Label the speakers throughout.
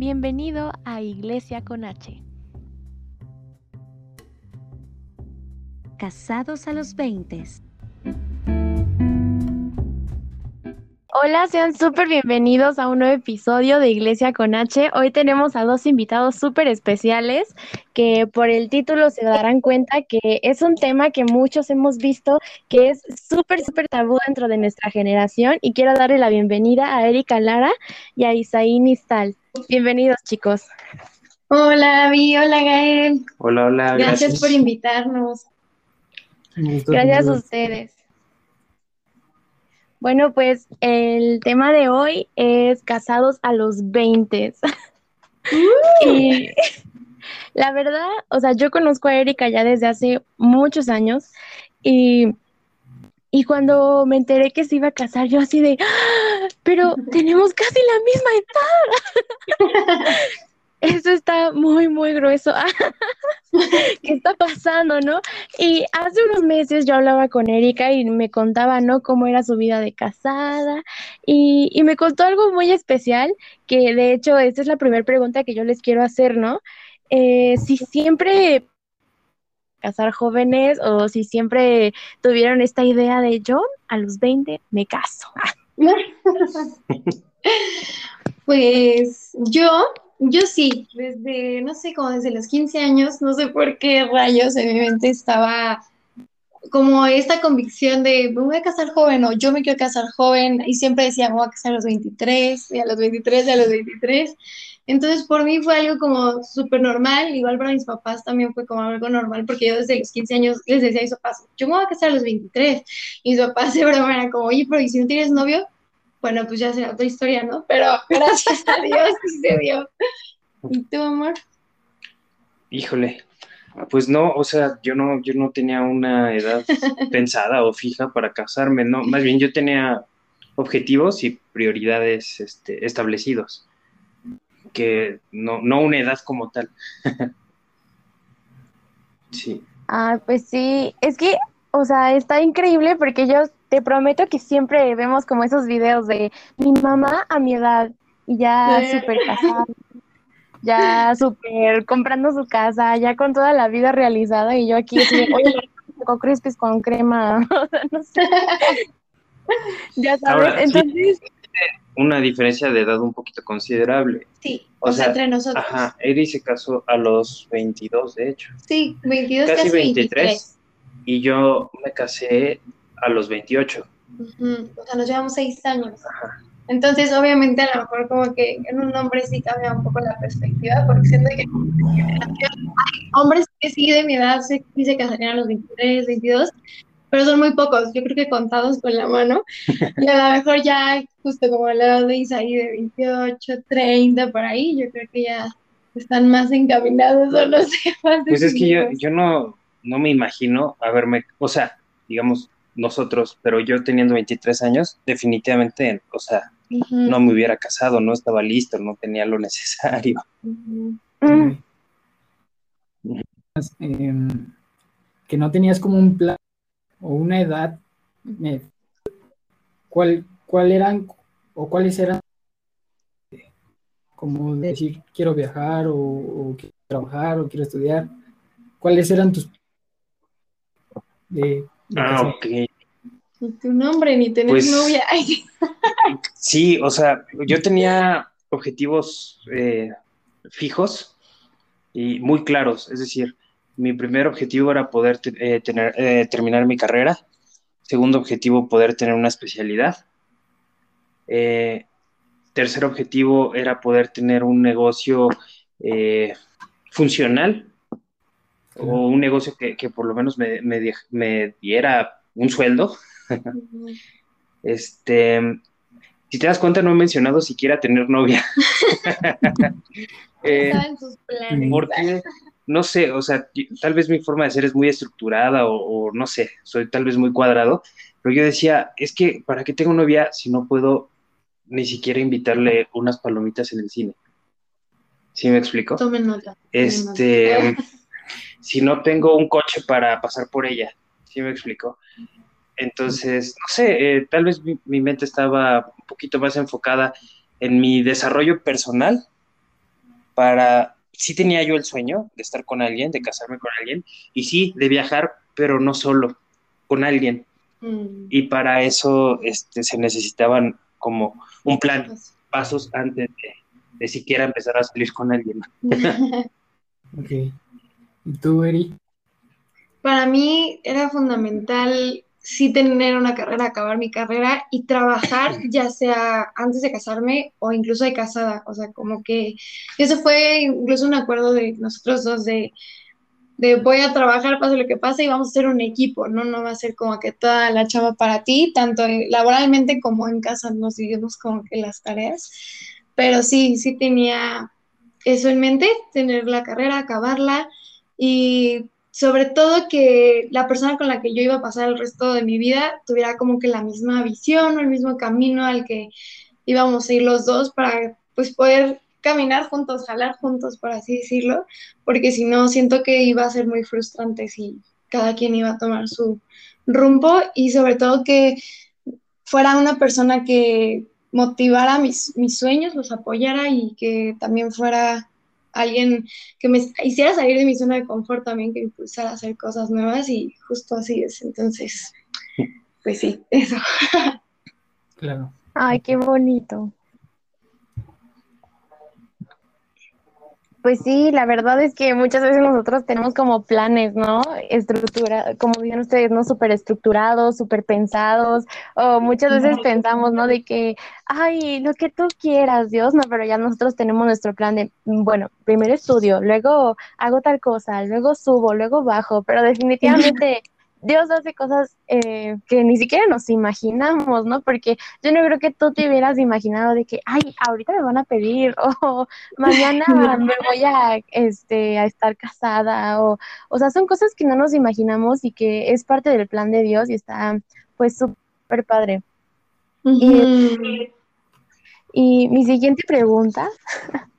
Speaker 1: Bienvenido a Iglesia con H.
Speaker 2: Casados a los 20.
Speaker 1: Hola, sean súper bienvenidos a un nuevo episodio de Iglesia con H. Hoy tenemos a dos invitados súper especiales que por el título se darán cuenta que es un tema que muchos hemos visto que es súper, súper tabú dentro de nuestra generación y quiero darle la bienvenida a Erika Lara y a Isaí Nistal. Bienvenidos, chicos.
Speaker 3: Hola, Vi, hola, Gael.
Speaker 4: Hola, hola.
Speaker 3: Gracias, por invitarnos.
Speaker 1: Gracias a ustedes. Bueno, pues el tema de hoy es casados a los 20. y la verdad, o sea, yo conozco a Erika ya desde hace muchos años y, y cuando me enteré que se iba a casar, yo así de, ¡Ah! Pero tenemos casi la misma edad. Eso está muy, muy grueso. ¿Qué está pasando, no? Y hace unos meses yo hablaba con Erika y me contaba, ¿no? Cómo era su vida de casada. Y, y me contó algo muy especial, que de hecho, esta es la primera pregunta que yo les quiero hacer, ¿no? Eh, si siempre casar jóvenes o si siempre tuvieron esta idea de yo a los 20 me caso.
Speaker 3: pues yo yo sí, desde, no sé, como desde los 15 años, no sé por qué rayos en mi mente estaba como esta convicción de me voy a casar joven o yo me quiero casar joven y siempre decía voy a casar a los 23 y a los 23 y a los 23. Entonces por mí fue algo como súper normal, igual para mis papás también fue como algo normal porque yo desde los 15 años les decía a mis papás, yo me voy a casar a los 23 y mis papás de broma eran como, oye, pero ¿y si no tienes novio? bueno, pues ya será otra historia, ¿no? Pero gracias a Dios sí se dio. ¿Y tú, amor?
Speaker 4: Híjole, pues no, o sea, yo no, yo no tenía una edad pensada o fija para casarme, no, más bien yo tenía objetivos y prioridades este, establecidos, que no, no una edad como tal. sí.
Speaker 1: Ah, pues sí, es que, o sea, está increíble porque yo te prometo que siempre vemos como esos videos de mi mamá a mi edad y ya súper casada, ya súper comprando su casa, ya con toda la vida realizada y yo aquí así, oye, con crispis con crema, o sea, no sé. ya sabes, entonces...
Speaker 4: una diferencia de edad un poquito considerable.
Speaker 3: Sí, o, sea, entre nosotros.
Speaker 4: Ajá, Eri se casó a los 22, de hecho.
Speaker 3: Sí, 22, casi,
Speaker 4: casi 23. Y yo me casé a los 28.
Speaker 3: O sea, nos llevamos seis años. Entonces, obviamente, a lo mejor como que en un hombre sí cambia un poco la perspectiva, porque siento que hay hombres que sí de mi edad se, se casarían a los 23, 22, pero son muy pocos, yo creo que contados con la mano. Y a lo mejor ya, justo como la edad de Isaí de 28, 30, por ahí, yo creo que ya están más encaminados o no sé. Más
Speaker 4: pues es que yo, yo no, no me imagino haberme, o sea, digamos, nosotros, pero yo teniendo 23 años, definitivamente, o sea, no me hubiera casado, no estaba listo, no tenía lo necesario.
Speaker 5: Em, que no tenías como un plan o una edad, eh, ¿cuál, ¿cuál eran o cuáles eran? Como decir, quiero viajar o, o quiero trabajar o quiero estudiar. ¿Cuáles eran tus
Speaker 4: de Ah, ok.
Speaker 3: Ni tu nombre, ni tener pues, novia.
Speaker 4: sí, o sea, yo tenía objetivos eh, fijos y muy claros. Es decir, mi primer objetivo era poder eh, tener, eh, terminar mi carrera. Segundo objetivo, poder tener una especialidad. tercer objetivo era poder tener un negocio funcional o un negocio que, por lo menos me, me, diera un sueldo. este, si te das cuenta, no he mencionado siquiera tener novia.
Speaker 3: eh, sus planes.
Speaker 4: Porque, no sé, o sea, tal vez mi forma de ser es muy estructurada o, no sé, soy tal vez muy cuadrado, pero yo decía, es que, ¿para qué tengo novia si no puedo ni siquiera invitarle unas palomitas en el cine? ¿Sí me explico?
Speaker 3: Tomen nota.
Speaker 4: Este si no tengo un coche para pasar por ella. ¿Sí me explico? Entonces, no sé, eh, tal vez mi, mente estaba un poquito más enfocada en mi desarrollo personal para, sí tenía yo el sueño de estar con alguien, de casarme con alguien, y sí, de viajar, pero no solo, con alguien.
Speaker 3: Mm.
Speaker 4: Y para eso este, se necesitaban como un plan, pasos antes de, de siquiera empezar a salir con alguien.
Speaker 5: Ok. ¿Y tú, Eri?
Speaker 3: Para mí era fundamental sí tener una carrera, acabar mi carrera y trabajar, ya sea antes de casarme o incluso de casada. O sea, como que eso fue incluso un acuerdo de nosotros dos de, de voy a trabajar, pase lo que pase, y vamos a ser un equipo, ¿no? No va a ser como que toda la chava para ti, tanto laboralmente como en casa nos dividimos como que las tareas. Pero sí, sí tenía eso en mente, tener la carrera, acabarla y sobre todo que la persona con la que yo iba a pasar el resto de mi vida tuviera como que la misma visión o el mismo camino al que íbamos a ir los dos para pues poder caminar juntos, jalar juntos, por así decirlo, porque si no siento que iba a ser muy frustrante si cada quien iba a tomar su rumbo y sobre todo que fuera una persona que motivara mis, mis sueños, los apoyara y que también fuera alguien que me hiciera salir de mi zona de confort también, que impulsara a hacer cosas nuevas y justo así es. Entonces, pues sí, eso.
Speaker 5: Claro.
Speaker 1: Ay, qué bonito. Pues sí, la verdad es que muchas veces nosotros tenemos como planes, ¿no? Estructura, como dicen ustedes, ¿no? Súper estructurados, súper pensados, o muchas veces pensamos, ¿no? De que, ay, lo que tú quieras, Dios, no, pero ya nosotros tenemos nuestro plan de, bueno, primero estudio, luego hago tal cosa, luego subo, luego bajo, pero definitivamente Dios hace cosas eh, que ni siquiera nos imaginamos, ¿no? Porque yo no creo que tú te hubieras imaginado de que, ay, ahorita me van a pedir, o mañana me voy a, este, a estar casada, o, o sea, son cosas que no nos imaginamos y que es parte del plan de Dios y está, pues, súper padre.
Speaker 3: Ujú.
Speaker 1: Y mi siguiente pregunta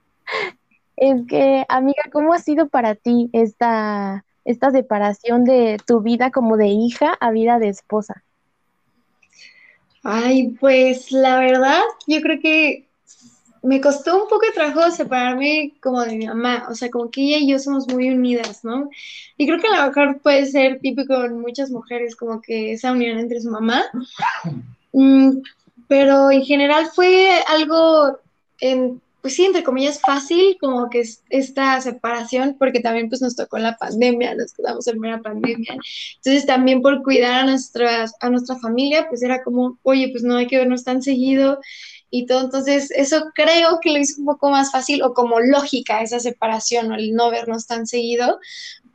Speaker 1: es que, amiga, ¿cómo ha sido para ti esta, esta separación de tu vida como de hija a vida de esposa?
Speaker 3: Ay, pues la verdad, yo creo que me costó un poco de trabajo separarme como de mi mamá, o sea, como que ella y yo somos muy unidas, ¿no? Y creo que a lo mejor puede ser típico en muchas mujeres, como que esa unión entre su mamá. Mm, pero en general fue algo, en, pues sí, entre comillas, fácil, como que es- esta separación, porque también pues nos tocó la pandemia, nos quedamos en mera pandemia. Entonces también por cuidar a nuestras, a nuestra familia, pues era como, oye, pues no hay que vernos tan seguido y todo. Entonces eso creo que lo hizo un poco más fácil o como lógica esa separación el no vernos tan seguido.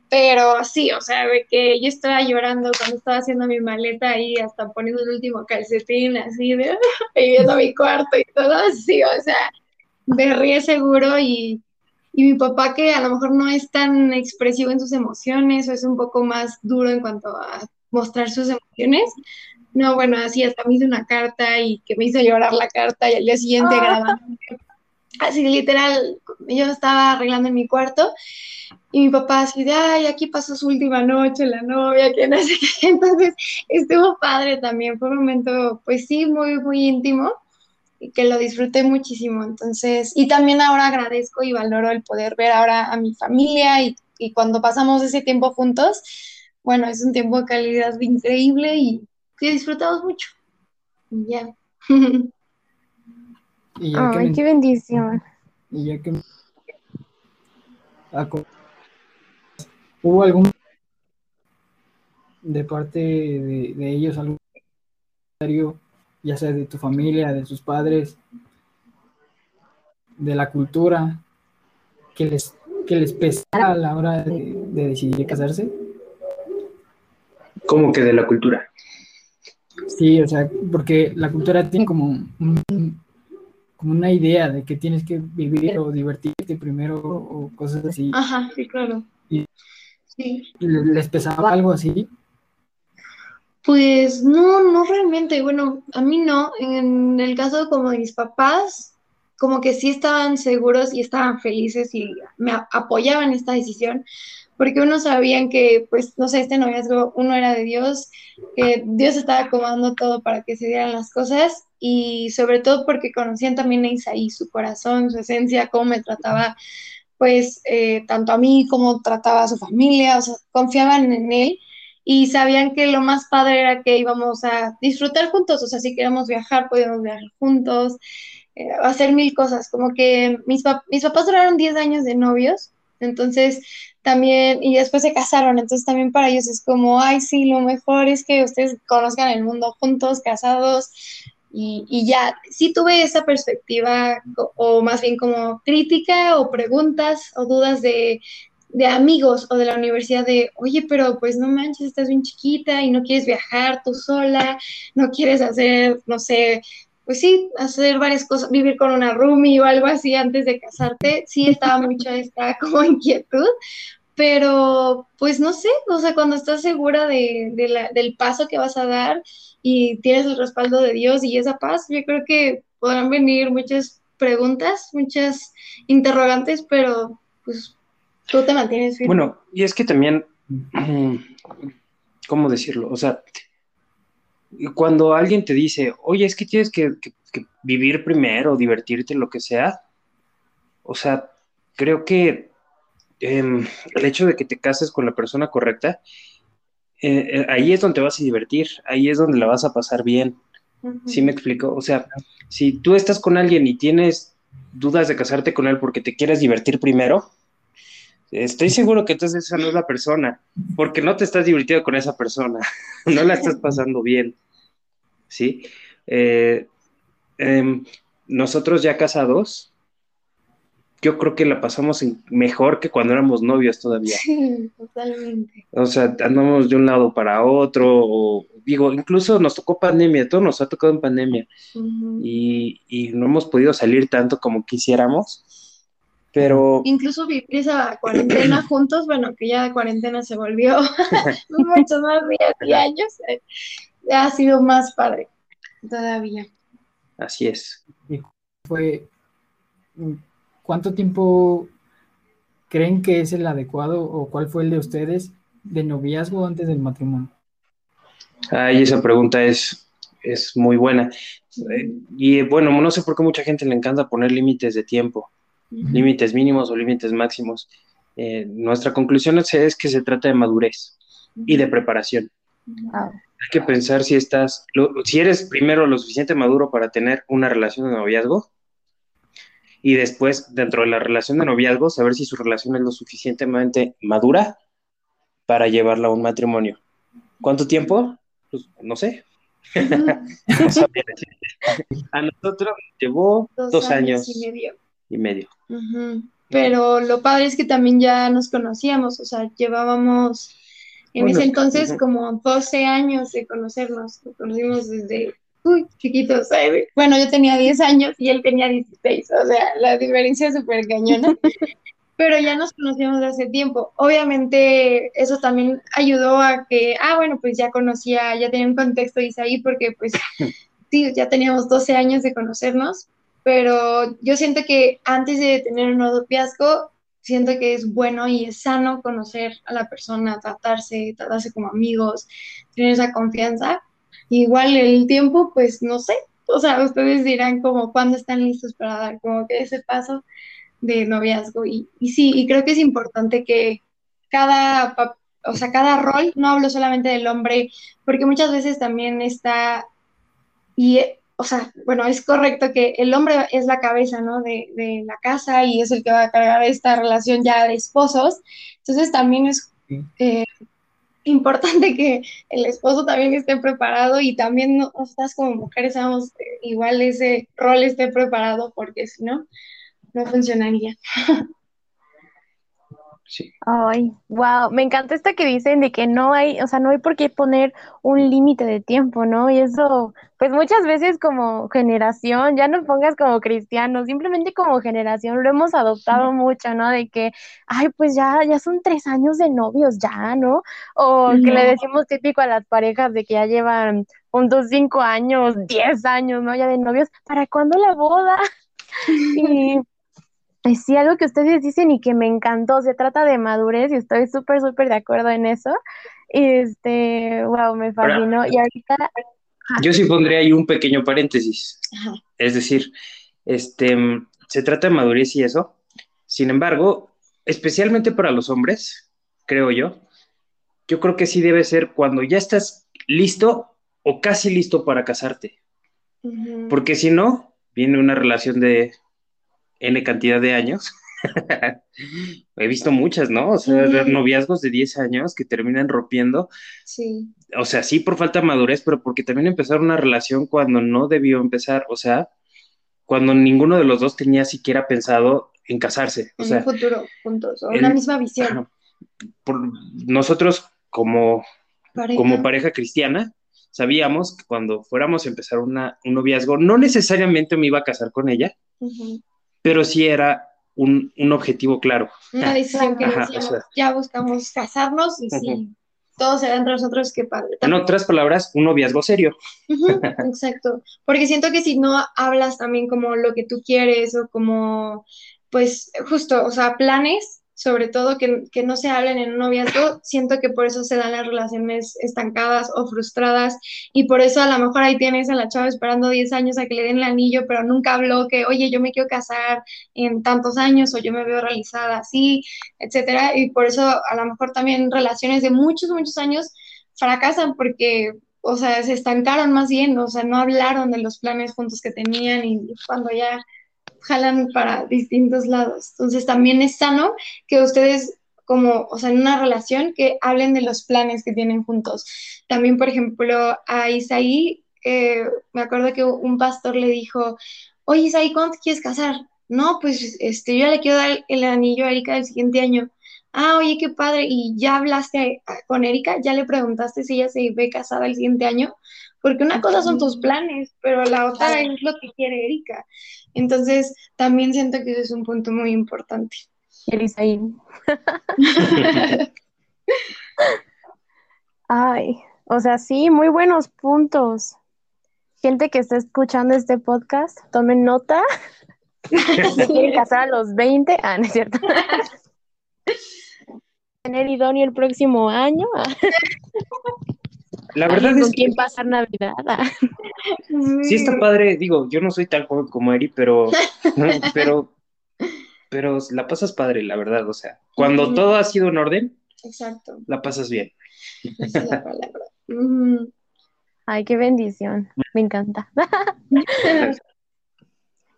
Speaker 3: Pero sí, o sea, de que yo estaba llorando cuando estaba haciendo mi maleta ahí, hasta poniendo el último calcetín, así de, y viendo mi cuarto y todo así, o sea, me ríe seguro y, y mi papá que a lo mejor no es tan expresivo en sus emociones o es un poco más duro en cuanto a mostrar sus emociones. No, bueno, así hasta me hizo una carta y que me hizo llorar la carta y al día siguiente grabando. Así literal, yo estaba arreglando en mi cuarto y mi papá así de, ay, aquí pasó su última noche, la novia, que no sé qué. Entonces estuvo padre también, fue un momento, pues sí, muy, muy íntimo y que lo disfruté muchísimo. Entonces, y también ahora agradezco y valoro el poder ver ahora a mi familia y, y cuando pasamos ese tiempo juntos, bueno, es un tiempo de calidad increíble y que disfrutamos mucho. Y ya.
Speaker 5: Y ya
Speaker 1: Ay, qué bendición.
Speaker 5: y ya que hubo algún de parte de, de ellos algún comentario, ya sea de tu familia, de sus padres, de la cultura, que les, que les pesara a la hora de, de decidir casarse.
Speaker 4: Como que de la cultura.
Speaker 5: Sí, o sea, porque la cultura tiene como, un- como una idea de que tienes que vivir o divertirte primero o cosas así.
Speaker 3: Ajá, sí, claro.
Speaker 5: Y-
Speaker 3: Sí.
Speaker 5: ¿Les pesaba algo así?
Speaker 3: Pues no, no realmente. Bueno, a mí no. En el caso como de mis papás, como que sí estaban seguros y estaban felices y me apoyaban esta decisión. porque uno sabían que, pues, no sé, este noviazgo, uno era de Dios, que Dios estaba acomodando todo para que se dieran las cosas y sobre todo porque conocían también a Isaí, su corazón, su esencia, cómo me trataba, pues, eh, tanto a mí como trataba a su familia, o sea, confiaban en él y sabían que lo más padre era que íbamos a disfrutar juntos, o sea, si queríamos viajar, podíamos viajar juntos, eh, hacer mil cosas, como que mis, mis papás duraron 10 años de novios, entonces también, y después se casaron, entonces también para ellos es como, ay, sí, lo mejor es que ustedes conozcan el mundo juntos, casados, y, y, ya, sí tuve esa perspectiva, o más bien como crítica o preguntas o dudas de, de amigos o de la universidad de, oye, pero pues no manches, estás bien chiquita y no quieres viajar tú sola, no quieres hacer, no sé, pues sí, hacer varias cosas, vivir con una roomie o algo así antes de casarte, sí estaba mucha esta como inquietud, pero pues no sé, o sea, cuando estás segura de, de la, del paso que vas a dar y tienes el respaldo de Dios y esa paz, yo creo que podrán venir muchas preguntas, muchas interrogantes, pero pues tú te mantienes firme.
Speaker 4: Bueno, y es que también, ¿cómo decirlo? O sea, cuando alguien te dice, oye, es que tienes que, que, que vivir primero, divertirte, lo que sea, o sea, creo que eh, el hecho de que te cases con la persona correcta, eh, eh, ahí es donde te vas a divertir, ahí es donde la vas a pasar bien. Uh -huh. ¿Sí me explico? O sea, si tú estás con alguien y tienes dudas de casarte con él porque te quieres divertir primero, estoy seguro que entonces esa no es la persona, porque no te estás divirtiendo con esa persona, no la estás pasando bien. ¿Sí? Eh, eh, nosotros ya casados, yo creo que la pasamos mejor que cuando éramos novios todavía.
Speaker 3: Sí, totalmente.
Speaker 4: O sea, andamos de un lado para otro, o digo, incluso nos tocó pandemia, todo nos ha tocado en pandemia, uh -huh. y, y, no hemos podido salir tanto como quisiéramos, pero...
Speaker 3: Incluso vivir esa cuarentena juntos, bueno, que ya de cuarentena se volvió muchos más días y años, eh, ha sido más padre todavía.
Speaker 4: Así es.
Speaker 5: Y fue ¿cuánto tiempo creen que es el adecuado o cuál fue el de ustedes de noviazgo antes del matrimonio?
Speaker 4: Ay, esa pregunta es, es muy buena. Y bueno, no sé por qué mucha gente le encanta poner límites de tiempo. Límites mínimos o límites máximos. Eh, nuestra conclusión es, es, que se trata de madurez y de preparación. -huh. Hay que pensar si estás, lo, si eres primero lo suficiente maduro para tener una relación de noviazgo, y después, dentro de la relación de noviazgo, saber si su relación es lo suficientemente madura para llevarla a un matrimonio. ¿Cuánto tiempo? Pues no sé. no. A nosotros llevó dos, dos años, años, y medio. Y medio.
Speaker 3: Uh -huh. Pero lo padre es que también ya nos conocíamos, o sea, llevábamos en bueno, ese entonces uh -huh. como 12 años de conocernos, nos conocimos desde uy, chiquitos, ¿sabes? Bueno, yo tenía 10 años y él tenía 16, o sea, la diferencia es súper cañona. Pero ya nos conocíamos hace tiempo. Obviamente eso también ayudó a que, ah, bueno, pues ya conocía, ya tenía un contexto Isaí porque pues sí, ya teníamos 12 años de conocernos, pero yo siento que antes de tener un noviazgo, siento que es bueno y es sano conocer a la persona, tratarse, tratarse como amigos, tener esa confianza Igual el tiempo, pues no sé, o sea, ustedes dirán como cuándo están listos para dar como que ese paso de noviazgo. Y, y sí, y creo que es importante que cada, o sea, cada rol, no hablo solamente del hombre, porque muchas veces también está, y, o sea, bueno, es correcto que el hombre es la cabeza, ¿no? De, de la casa y es el que va a cargar esta relación ya de esposos. Entonces también es... Eh, importante que el esposo también esté preparado y también nosotras como mujeres seamos igual ese rol esté preparado porque si no, no funcionaría.
Speaker 1: Sí. Ay, wow, me encanta esto que dicen de que no hay, o sea, no hay por qué poner un límite de tiempo, ¿no? Y eso, pues muchas veces como generación, ya no pongas como cristiano, simplemente como generación lo hemos adoptado sí. mucho, ¿no? De que, ay, pues ya, ya son tres años de novios, ya, ¿no? O no. que le decimos típico a las parejas de que ya llevan juntos cinco años, diez años, ¿no? Ya de novios, ¿para cuándo la boda? y sí, algo que ustedes dicen y que me encantó, se trata de madurez y estoy súper, súper de acuerdo en eso. Este, wow, me fascinó. y ahorita...
Speaker 4: Yo sí pondría ahí un pequeño paréntesis. Es decir, este, se trata de madurez y eso. Sin embargo, especialmente para los hombres, creo yo, yo creo que sí debe ser cuando ya estás listo o casi listo para casarte. Porque si no, viene una relación de N cantidad de años. He visto muchas, ¿no? O sea, noviazgos de 10 años que terminan rompiendo.
Speaker 3: Sí.
Speaker 4: O sea, sí por falta de madurez, pero porque también empezaron una relación cuando no debió empezar. O sea, cuando ninguno de los dos tenía siquiera pensado en casarse. O
Speaker 3: en un futuro juntos, o una misma visión.
Speaker 4: Por nosotros, como como pareja cristiana, sabíamos que cuando fuéramos a empezar una, un noviazgo, no necesariamente me iba a casar con ella, pero sí era un, objetivo claro.
Speaker 3: Una decisión que ya buscamos casarnos y sí, todo será entre nosotros, que padre.
Speaker 4: En otras palabras, un noviazgo serio.
Speaker 3: exacto, porque siento que si no hablas también como lo que tú quieres o como, pues justo, o sea, planes, sobre todo que, que, no se hablen en un noviazgo, siento que por eso se dan las relaciones estancadas o frustradas y por eso a lo mejor ahí tienes a la chava esperando 10 años a que le den el anillo, pero nunca habló que, oye, yo me quiero casar en tantos años o yo me veo realizada así, etcétera, y por eso a lo mejor también relaciones de muchos, muchos años fracasan porque o sea, se estancaron más bien, o sea, no hablaron de los planes juntos que tenían y cuando ya jalan para distintos lados. Entonces también es sano que ustedes como, o sea, en una relación, que hablen de los planes que tienen juntos. También, por ejemplo, a Isaí, eh, me acuerdo que un pastor le dijo, oye Isaí, ¿cuándo te quieres casar? No, pues este, yo le quiero dar el anillo a Erika del siguiente año. Ah, oye, qué padre. ¿Y ya hablaste con Erika? ¿Ya le preguntaste si ella se ve casada el siguiente año? Porque una cosa son tus planes, pero la otra es lo que quiere Erika. Entonces, también siento que eso es un punto muy importante.
Speaker 1: ahí. Ay, o sea, sí, muy buenos puntos. Gente que está escuchando este podcast, tomen nota. Quieren casar a los 20. Ah, no es cierto. Tener idóneo el próximo año.
Speaker 4: La verdad es
Speaker 1: ¿Con quién pasar Navidad?
Speaker 4: sí está padre, digo, yo no soy tan joven como Eri, pero, pero, pero la pasas padre, la verdad, o sea, cuando todo ha sido en orden,
Speaker 3: Exacto.
Speaker 4: la pasas bien.
Speaker 1: Ay, qué bendición, me encanta.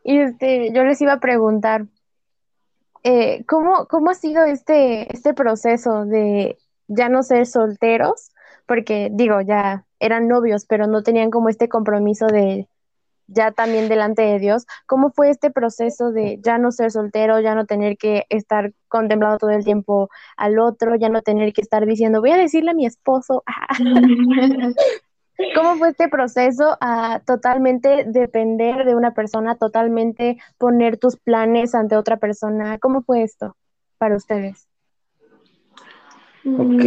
Speaker 1: y este, yo les iba a preguntar, eh, ¿cómo, ¿cómo ha sido este, este proceso de ya no ser solteros? Porque digo, ya eran novios, pero no tenían como este compromiso de ya también delante de Dios. ¿Cómo fue este proceso de ya no ser soltero, ya no tener que estar contemplando todo el tiempo al otro, ya no tener que estar diciendo, voy a decirle a mi esposo? ¿Cómo fue este proceso a totalmente depender de una persona, totalmente poner tus planes ante otra persona? ¿Cómo fue esto para ustedes?
Speaker 4: Ok.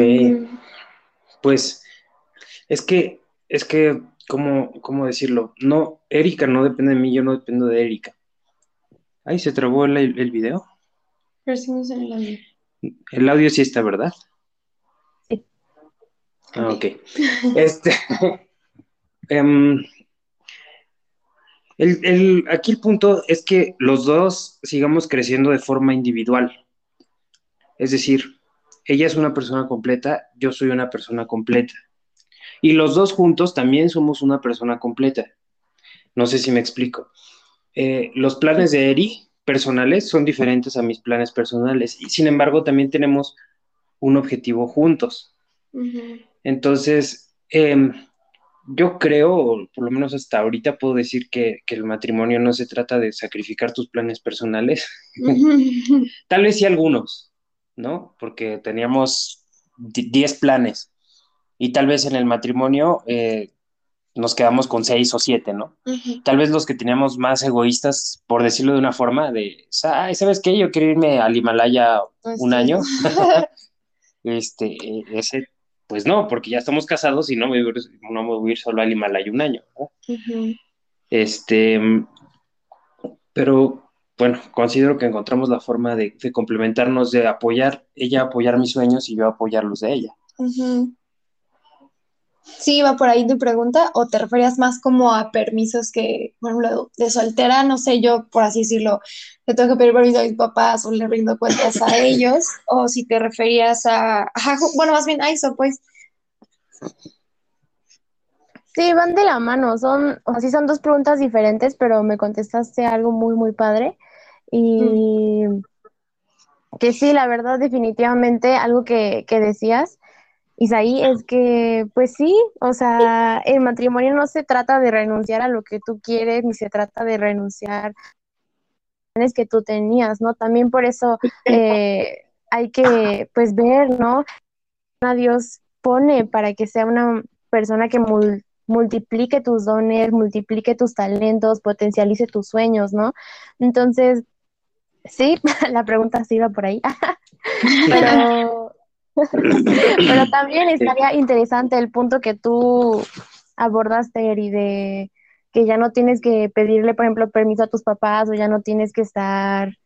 Speaker 4: Pues es que, es que, ¿cómo, cómo decirlo? No, Erika no depende de mí, yo no dependo de Erika. Ay, se trabó el, el video.
Speaker 3: el audio.
Speaker 4: El audio sí está, ¿verdad?
Speaker 1: Sí.
Speaker 4: Ah, ok. este. Em, el, aquí el punto es que los dos sigamos creciendo de forma individual. Es decir, ella es una persona completa, yo soy una persona completa. Y los dos juntos también somos una persona completa. No sé si me explico. Eh, los planes de Eri personales son diferentes a mis planes personales y sin embargo también tenemos un objetivo juntos. Entonces, em, yo creo, por lo menos hasta ahorita puedo decir que, que, el matrimonio no se trata de sacrificar tus planes personales. Tal vez sí algunos, ¿no? Porque teníamos 10 planes y tal vez en el matrimonio eh, nos quedamos con 6 o 7, ¿no? Tal vez los que teníamos más egoístas, por decirlo de una forma, de, ¿sabes qué? Yo quiero irme al Himalaya pues un año. este, e, ese, pues no, porque ya estamos casados y no me voy, no voy a ir solo al Himalaya un año, Este, pero bueno, considero que encontramos la forma de, complementarnos, de apoyar, ella apoyar mis sueños y yo apoyar los de ella.
Speaker 3: Sí, va por ahí tu pregunta, o te referías más como a permisos que, por ejemplo, de soltera, no sé, yo, por así decirlo, le tengo que pedir permiso a mis papás o le rindo cuentas a ellos, o si te referías a, bueno, más bien a eso, pues.
Speaker 1: Sí, van de la mano, son, o sea, son dos preguntas diferentes, pero me contestaste algo muy, muy padre. Y mm. que sí, la verdad, definitivamente, algo que, que decías, Isaí, es que, pues sí, o sea, el matrimonio no se trata de renunciar a lo que tú quieres, ni se trata de renunciar a los que tú tenías, ¿no? También por eso eh, hay que, pues, ver, ¿no? A Dios pone para que sea una persona que multiplique tus dones, multiplique tus talentos, potencialice tus sueños, ¿no? Entonces, sí, la pregunta sí iba por ahí. Pero pero también estaría interesante el punto que tú abordaste, Eri, de que ya no tienes que pedirle, por ejemplo, permiso a tus papás o ya no tienes que estar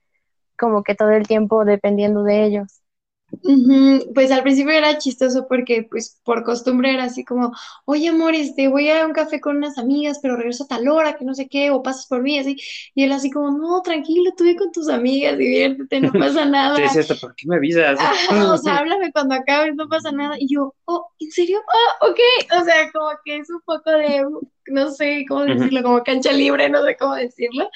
Speaker 1: como que todo el tiempo dependiendo de ellos.
Speaker 3: Pues al principio era chistoso porque pues por costumbre era así como, oye amor, este, voy a un café con unas amigas, pero regreso a tal hora, que no sé qué, o pasas por mí, así, y él así como, no, tranquilo, tú con tus amigas, diviértete, no pasa nada.
Speaker 4: ¿por qué me avisas?
Speaker 3: o sea, háblame cuando acabes, no pasa nada, y yo, oh, ¿en serio? Ah, ok, o sea, como que es un poco de, no sé cómo decirlo, como cancha libre, no sé cómo decirlo,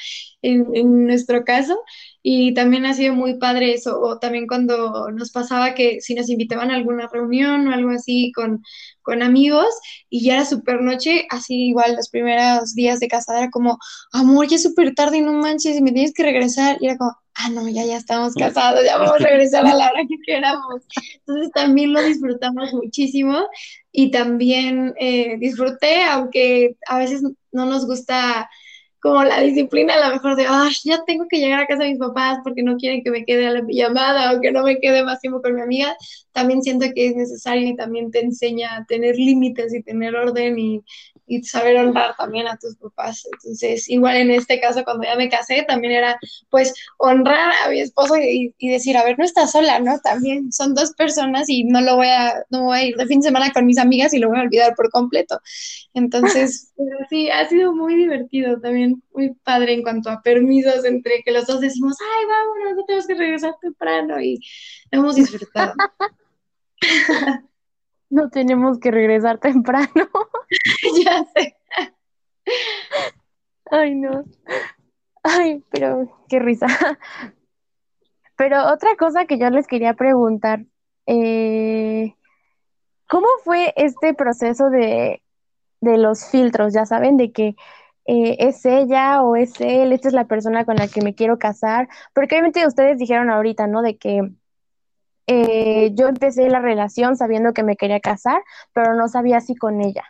Speaker 3: en, en nuestro caso, y también ha sido muy padre eso, o también cuando nos pasaba que si nos invitaban a alguna reunión o algo así con, con amigos y ya era súper noche, así igual los primeros días de casada era como, amor, ya es súper tarde y no manches y me tienes que regresar. Y era como, ah, no, ya, ya estamos casados, ya vamos a regresar a la hora que queramos. Entonces también lo disfrutamos muchísimo y también eh, disfruté, aunque a veces no nos gusta como la disciplina a lo mejor de, ah, ya tengo que llegar a casa de mis papás porque no quieren que me quede a la llamada o que no me quede más tiempo con mi amiga, también siento que es necesario y también te enseña a tener límites y tener orden y, y saber honrar también a tus papás. Entonces, igual en este caso, cuando ya me casé, también era pues honrar a mi esposo y, decir, a ver, no estás sola, ¿no? También son dos personas y no lo voy a, no voy a ir de fin de semana con mis amigas y lo voy a olvidar por completo. Entonces, sí, ha sido muy divertido también, muy padre en cuanto a permisos entre que los dos decimos, ay, vámonos, no tenemos que regresar temprano y hemos disfrutado.
Speaker 1: No tenemos que regresar temprano.
Speaker 3: ya sé.
Speaker 1: Ay, no. Ay, pero qué risa. Pero otra cosa que yo les quería preguntar, eh, ¿cómo fue este proceso de, los filtros? Ya saben, de que eh, es ella o es él, esta es la persona con la que me quiero casar, porque obviamente ustedes dijeron ahorita, ¿no? De que eh, yo empecé la relación sabiendo que me quería casar, pero no sabía si con ella.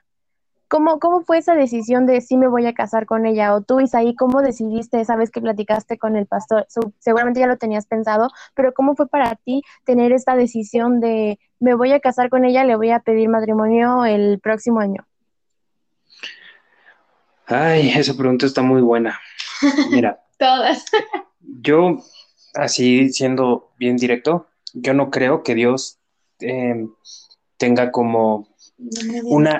Speaker 1: ¿Cómo, ¿Cómo fue esa decisión de si me voy a casar con ella? O tú, Isaí, ¿cómo decidiste esa vez que platicaste con el pastor? seguramente ya lo tenías pensado, pero ¿cómo fue para ti tener esta decisión de me voy a casar con ella, le voy a pedir matrimonio el próximo año?
Speaker 4: Ay, esa pregunta está muy buena. Mira.
Speaker 3: Todas.
Speaker 4: yo, así siendo bien directo, yo no creo que Dios eh, tenga como una,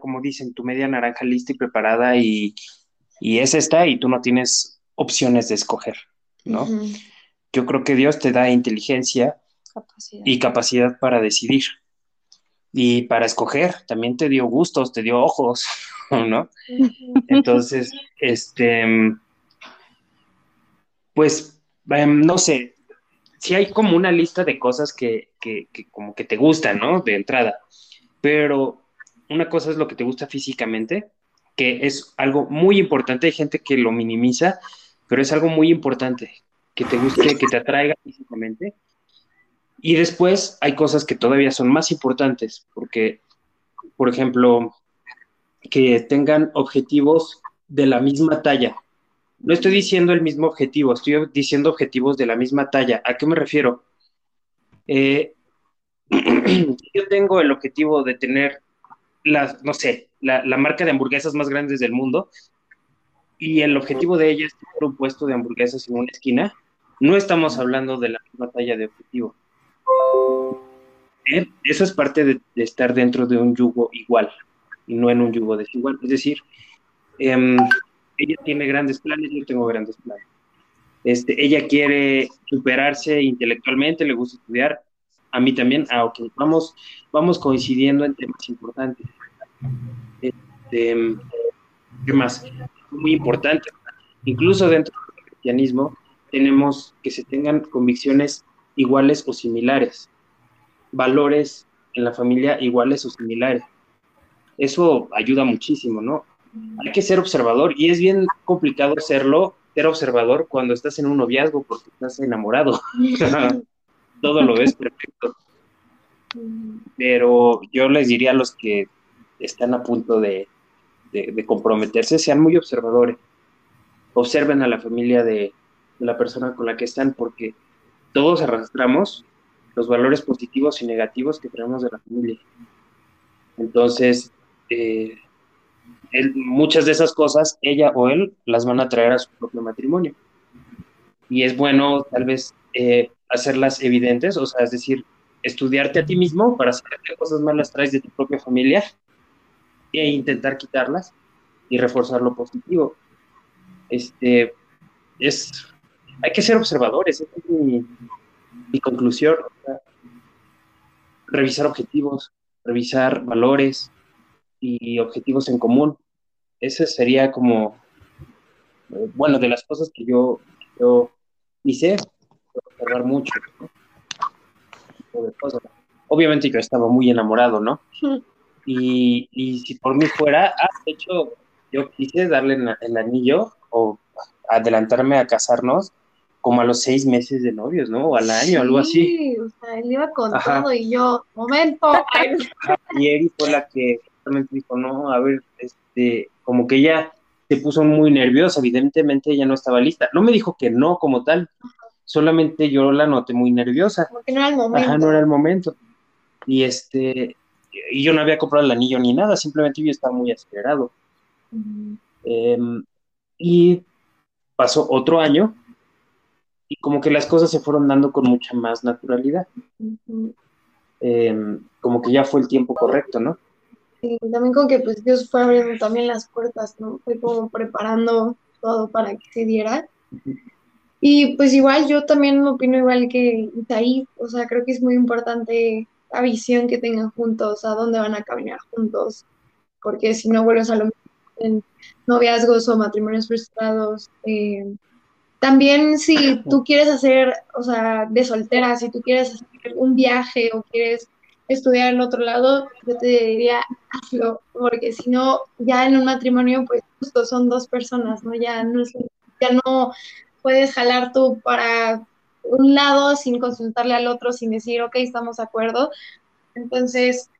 Speaker 4: como dicen, tu media naranja lista y preparada y, es esta y tú no tienes opciones de escoger, ¿no? Yo creo que Dios te da inteligencia y capacidad para decidir. Y para escoger, también te dio gustos, te dio ojos, ¿no? Entonces, este, pues, em, no sé, sí hay como una lista de cosas que, como que te gustan, ¿no? De entrada. Pero una cosa es lo que te gusta físicamente, que es algo muy importante. Hay gente que lo minimiza, pero es algo muy importante, que te guste, que te atraiga físicamente. Y después hay cosas que todavía son más importantes, porque, por ejemplo, que tengan objetivos de la misma talla. No estoy diciendo el mismo objetivo, estoy diciendo objetivos de la misma talla. ¿A qué me refiero? Eh, yo tengo el objetivo de tener la, no sé, la, marca de hamburguesas más grandes del mundo y el objetivo de ella es tener un puesto de hamburguesas en una esquina, no estamos hablando de la misma talla de objetivo. Eh, eso es parte de, estar dentro de un yugo igual y no en un yugo desigual. Es decir, em, ella tiene grandes planes, yo tengo grandes planes. Este, ella quiere superarse intelectualmente, le gusta estudiar, a mí también, ah, ok, vamos, vamos coincidiendo en temas importantes. Este, ¿Qué más? Muy importante, incluso dentro del cristianismo tenemos que se tengan convicciones iguales o similares, valores en la familia iguales o similares. Eso ayuda muchísimo, ¿no? Hay que ser observador y es bien complicado serlo, ser observador cuando estás en un noviazgo porque estás enamorado. Todo lo ves perfecto. Pero yo les diría a los que están a punto de, de, comprometerse, sean muy observadores. Observen a la familia de, la persona con la que están, porque todos arrastramos los valores positivos y negativos que tenemos de la familia. Entonces, eh, muchas de esas cosas, ella o él las van a traer a su propio matrimonio. Y es bueno tal vez eh, hacerlas evidentes, o sea, es decir, estudiarte a ti mismo para saber qué cosas malas traes de tu propia familia e intentar quitarlas y reforzar lo positivo. Este, es, hay que ser observadores, esa es mi, conclusión. revisar objetivos, revisar valores y objetivos en común. Ese sería como, eh, bueno, de las cosas que yo, yo hice, observar mucho. Obviamente yo estaba muy enamorado, ¿no? Y, y si por mí fuera, ah, de hecho, yo quise darle el anillo o adelantarme a casarnos como a los seis meses de novios, ¿no? O al año, algo así.
Speaker 3: Sí, o sea, él iba con todo y yo, momento.
Speaker 4: y Eri fue la que justamente dijo, no, a ver, este, como que ella se puso muy nerviosa, evidentemente ella no estaba lista. No me dijo que no como tal, solamente yo la noté muy nerviosa.
Speaker 3: Porque no era el momento.
Speaker 4: Ajá, no era el momento. Y este, y yo no había comprado el anillo ni nada, simplemente yo estaba muy acelerado. Em, y pasó otro año y como que las cosas se fueron dando con mucha más naturalidad. Em, como que ya fue el tiempo correcto, ¿no?
Speaker 3: Sí, también con que pues Dios fue abriendo también las puertas, ¿no? Fue como preparando todo para que se diera. Y pues igual yo también opino igual que Itaí, o sea, creo que es muy importante la visión que tengan juntos, a dónde van a caminar juntos, porque si no vuelves a lo mismo en noviazgos o matrimonios frustrados. Eh, también si tú quieres hacer, o sea, de soltera, si tú quieres hacer un viaje o quieres estudiar en otro lado, yo te diría hazlo, porque si no, ya en un matrimonio, pues justo son dos personas, ¿no? Ya no, ya no puedes jalar tú para un lado sin consultarle al otro, sin decir, ok, estamos de acuerdo. Entonces,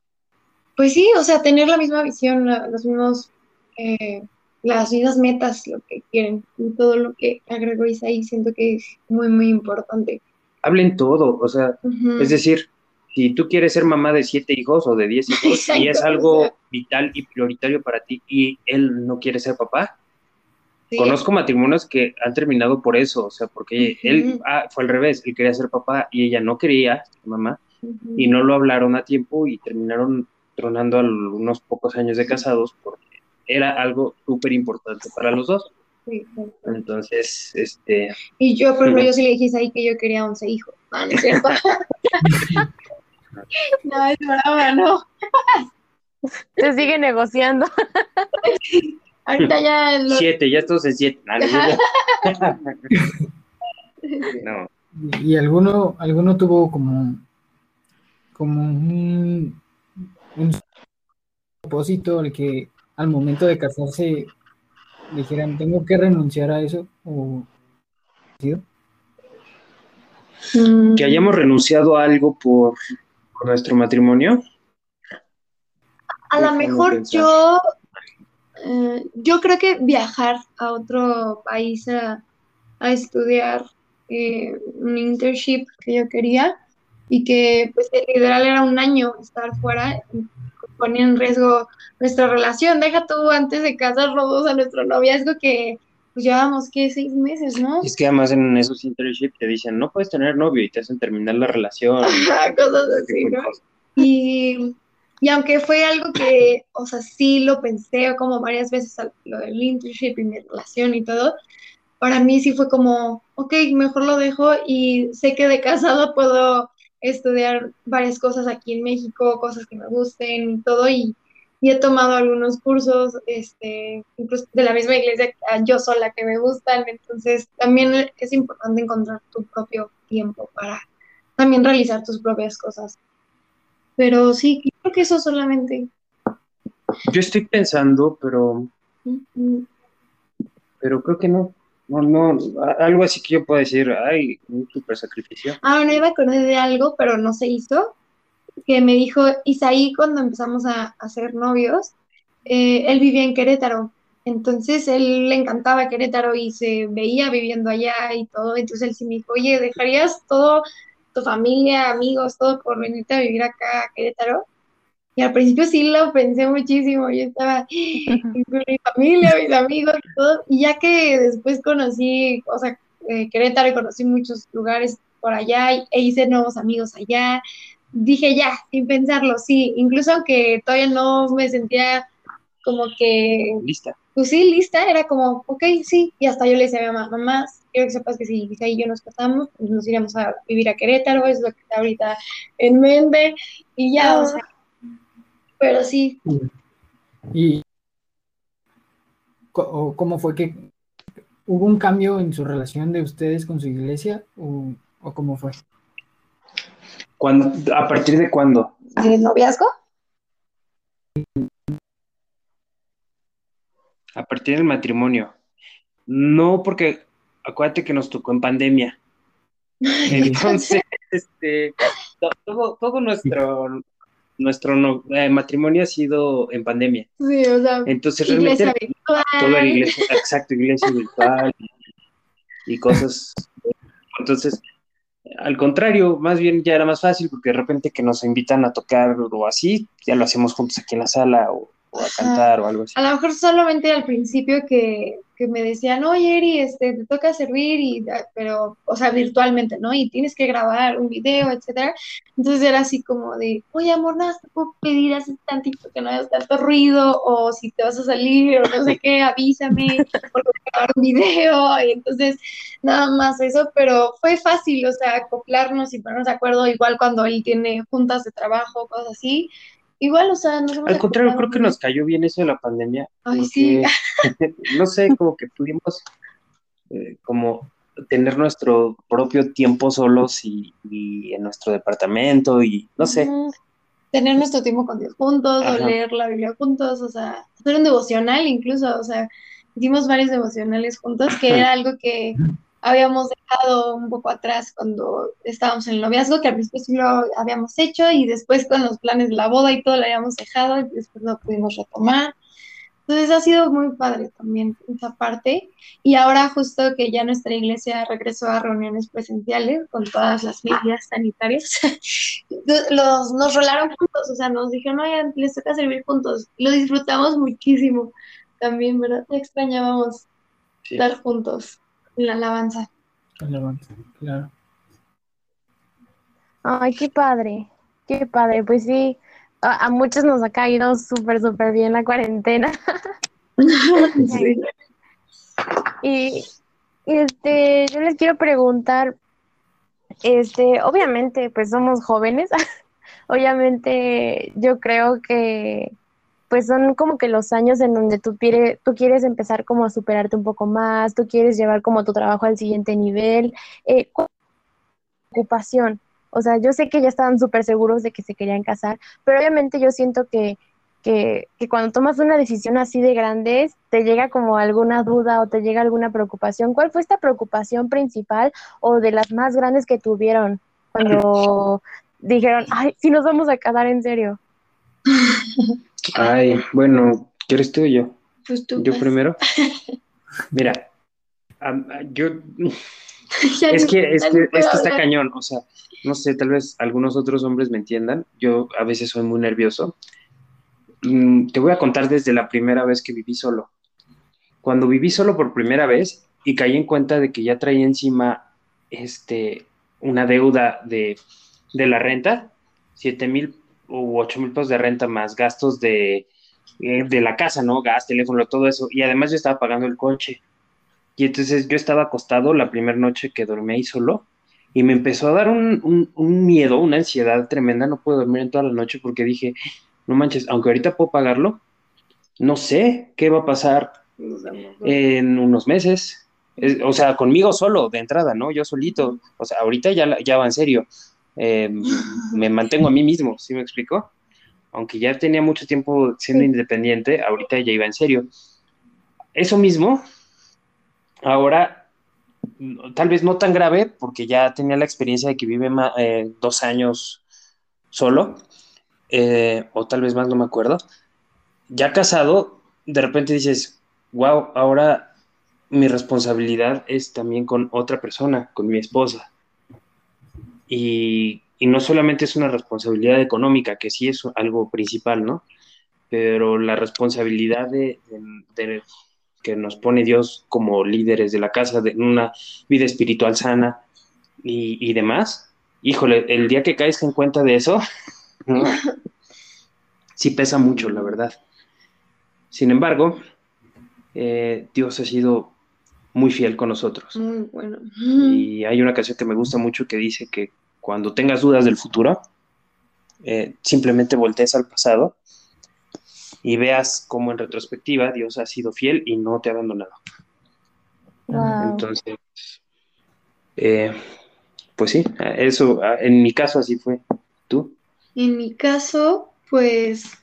Speaker 3: pues sí, o sea, tener la misma visión, los mismos eh, las mismas metas, lo que quieren. Y todo lo que agregó Isaí siento que es muy, muy importante.
Speaker 4: Hablen todo, o sea, es decir, si tú quieres ser mamá de siete hijos o de diez hijos y es algo vital y prioritario para ti y él no quiere ser papá, conozco matrimonios que han terminado por eso, o sea, porque él ah, fue al revés, él quería ser papá y ella no quería ser mamá y no lo hablaron a tiempo y terminaron tronando a unos pocos años de casados porque era algo súper importante para los dos. Entonces, este...
Speaker 3: Y yo, por ejemplo, yo sí le dije ahí que yo quería 11 hijos. No, no es cierto. no, es brava, no.
Speaker 1: Se sigue negociando.
Speaker 3: Ahorita ya...
Speaker 4: Siete, ya estamos en siete.
Speaker 5: no. ¿Y alguno, alguno tuvo como, como un, un propósito al que al momento de casarse dijeran, tengo que renunciar a eso? O...
Speaker 4: Mm. Que hayamos renunciado a algo por, nuestro matrimonio.
Speaker 3: A lo mejor yo, eh, yo creo que viajar a otro país a, estudiar eh, un internship que yo quería y que pues el ideal era un año estar fuera ponía en riesgo nuestra relación. Deja tú antes de casarnos a nuestro noviazgo que pues llevábamos, ¿qué? Seis meses, ¿no?
Speaker 4: Es que además en esos internships te dicen, no puedes tener novio y te hacen terminar la relación.
Speaker 3: Cosas así, ¿no? Y, y aunque fue algo que, o sea, sí lo pensé como varias veces, lo del internship y mi relación y todo, para mí sí fue como, ok, mejor lo dejo y sé que de casado puedo estudiar varias cosas aquí en México, cosas que me gusten y todo, y y he tomado algunos cursos, este, incluso de la misma iglesia, yo sola que me gustan, entonces también es importante encontrar tu propio tiempo para también realizar tus propias cosas. Pero sí, creo que eso solamente.
Speaker 4: Yo estoy pensando, pero. Pero creo que no. No, no, algo así que yo puedo decir, ay, un super sacrificio.
Speaker 3: Ah, bueno, iba a acordar de algo, pero no se hizo que me dijo Isaí cuando empezamos a, hacer ser novios, eh, él vivía en Querétaro, entonces él le encantaba Querétaro y se veía viviendo allá y todo, entonces él sí me dijo, oye, ¿dejarías todo, tu familia, amigos, todo por venirte a vivir acá a Querétaro? Y al principio sí lo pensé muchísimo, yo estaba con mi familia, mis amigos todo, y ya que después conocí, o sea, eh, Querétaro y conocí muchos lugares por allá e hice nuevos amigos allá, dije ya, sin pensarlo, sí, incluso aunque todavía no me sentía como que...
Speaker 4: Lista.
Speaker 3: Pues sí, lista, era como, ok, sí, y hasta yo le decía a mi mamá, mamá, quiero que sepas que si Lisa y yo nos casamos, pues nos iremos a vivir a Querétaro, es lo que está ahorita en mente, y ya, o ah. sea, pero sí.
Speaker 5: ¿Y cómo fue que hubo un cambio en su relación de ustedes con su iglesia o, o cómo fue?
Speaker 4: ¿A partir de cuándo?
Speaker 3: ¿De noviazgo?
Speaker 4: A partir del matrimonio. No, porque acuérdate que nos tocó en pandemia. Entonces, este, todo, todo nuestro, nuestro eh, matrimonio ha sido en pandemia.
Speaker 3: Sí, o sea,
Speaker 4: Entonces, realmente, toda la iglesia, exacto, iglesia virtual y cosas. Entonces, al contrario, más bien ya era más fácil porque de repente que nos invitan a tocar o así, ya lo hacemos juntos aquí en la sala o, a cantar o algo así.
Speaker 3: A lo mejor solamente al principio que, que me decían, oye, Eri, este, te toca servir, y, ah, pero, o sea, virtualmente, ¿no? Y tienes que grabar un video, etcétera. Entonces era así como de, oye, amor, nada, te puedo pedir hace tantito que no haya tanto ruido, o si te vas a salir, o no sé qué, avísame, porque grabar un video, y entonces, nada más eso, pero fue fácil, o sea, acoplarnos y ponernos de acuerdo, igual cuando él tiene juntas de trabajo, cosas así, Igual, o sea,
Speaker 4: Al contrario, creo que nos cayó bien eso de la pandemia.
Speaker 3: Ay, sí.
Speaker 4: no sé, como que pudimos eh, como tener nuestro propio tiempo solos y, en nuestro departamento y no sé.
Speaker 3: Tener nuestro tiempo con Dios juntos, o leer la Biblia juntos, o sea, hacer un devocional incluso, o sea, hicimos varios devocionales juntos, que era algo que habíamos dejado un poco atrás cuando estábamos en el noviazgo, que al principio sí lo habíamos hecho y después con los planes de la boda y todo lo habíamos dejado y después lo pudimos retomar. Entonces ha sido muy padre también esa parte. Y ahora justo que ya nuestra iglesia regresó a reuniones presenciales con todas las medidas sanitarias, los, nos rolaron juntos, o sea, nos dijeron, oigan, les toca servir juntos. Lo disfrutamos muchísimo también, ¿verdad? Extrañábamos estar juntos. La alabanza.
Speaker 5: La alabanza, claro.
Speaker 1: Ay, qué padre, qué padre. Pues sí, a, muchos nos ha caído súper, súper bien la cuarentena. sí. Y este, yo les quiero preguntar, este, obviamente, pues somos jóvenes. obviamente, yo creo que pues son como que los años en donde tú, quieres, tú quieres empezar como a superarte un poco más, tú quieres llevar como tu trabajo al siguiente nivel. Eh, ocupación? O sea, yo sé que ya estaban súper seguros de que se querían casar, pero obviamente yo siento que, que, que, cuando tomas una decisión así de grande, te llega como alguna duda o te llega alguna preocupación. ¿Cuál fue esta preocupación principal o de las más grandes que tuvieron cuando dijeron, ay, si nos vamos a casar en serio?
Speaker 4: Ay, bueno, ¿quieres tú o yo?
Speaker 3: Pues tú.
Speaker 4: Yo primero. Mira, yo. es que, es que esto está cañón, o sea, no sé, tal vez algunos otros hombres me entiendan. Yo a veces soy muy nervioso mm, te voy a contar desde la primera vez que viví solo. Cuando viví solo por primera vez y caí en cuenta de que ya traía encima este, una deuda de, de la renta, 7 mil u 8 mil pesos de renta más gastos de, eh, de la casa, ¿no? Gas, teléfono, todo eso. Y además yo estaba pagando el coche. Y entonces yo estaba acostado la primera noche que dormí ahí solo y me empezó a dar un, un, miedo, una ansiedad tremenda. No puedo dormir en toda la noche porque dije, no manches, aunque ahorita puedo pagarlo, no sé qué va a pasar en unos meses. o sea, conmigo solo, de entrada, ¿no? Yo solito. O sea, ahorita ya, ya va en serio. Eh, me mantengo a mí mismo, ¿sí me explico? Aunque ya tenía mucho tiempo siendo independiente, ahorita ya iba en serio. Eso mismo, ahora tal vez no tan grave, porque ya tenía la experiencia de que vive eh, dos años solo, eh, o tal vez más, no me acuerdo. Ya casado, de repente dices, wow, ahora mi responsabilidad es también con otra persona, con mi esposa. Y, no solamente es una responsabilidad económica, que sí es algo principal, ¿no? Pero la responsabilidad de que nos pone Dios como líderes de la casa, de una vida espiritual sana y, demás. Híjole, el día que caes en cuenta de eso, sí pesa mucho, la verdad. Sin embargo, eh, Dios ha sido muy fiel con nosotros.
Speaker 3: Muy bueno.
Speaker 4: Y hay una canción que me gusta mucho que dice que cuando tengas dudas del futuro, eh, simplemente voltees al pasado y veas cómo en retrospectiva Dios ha sido fiel y no te ha abandonado. Entonces, eh, pues sí, eso, en mi caso así fue. ¿Tú?
Speaker 3: En mi caso, pues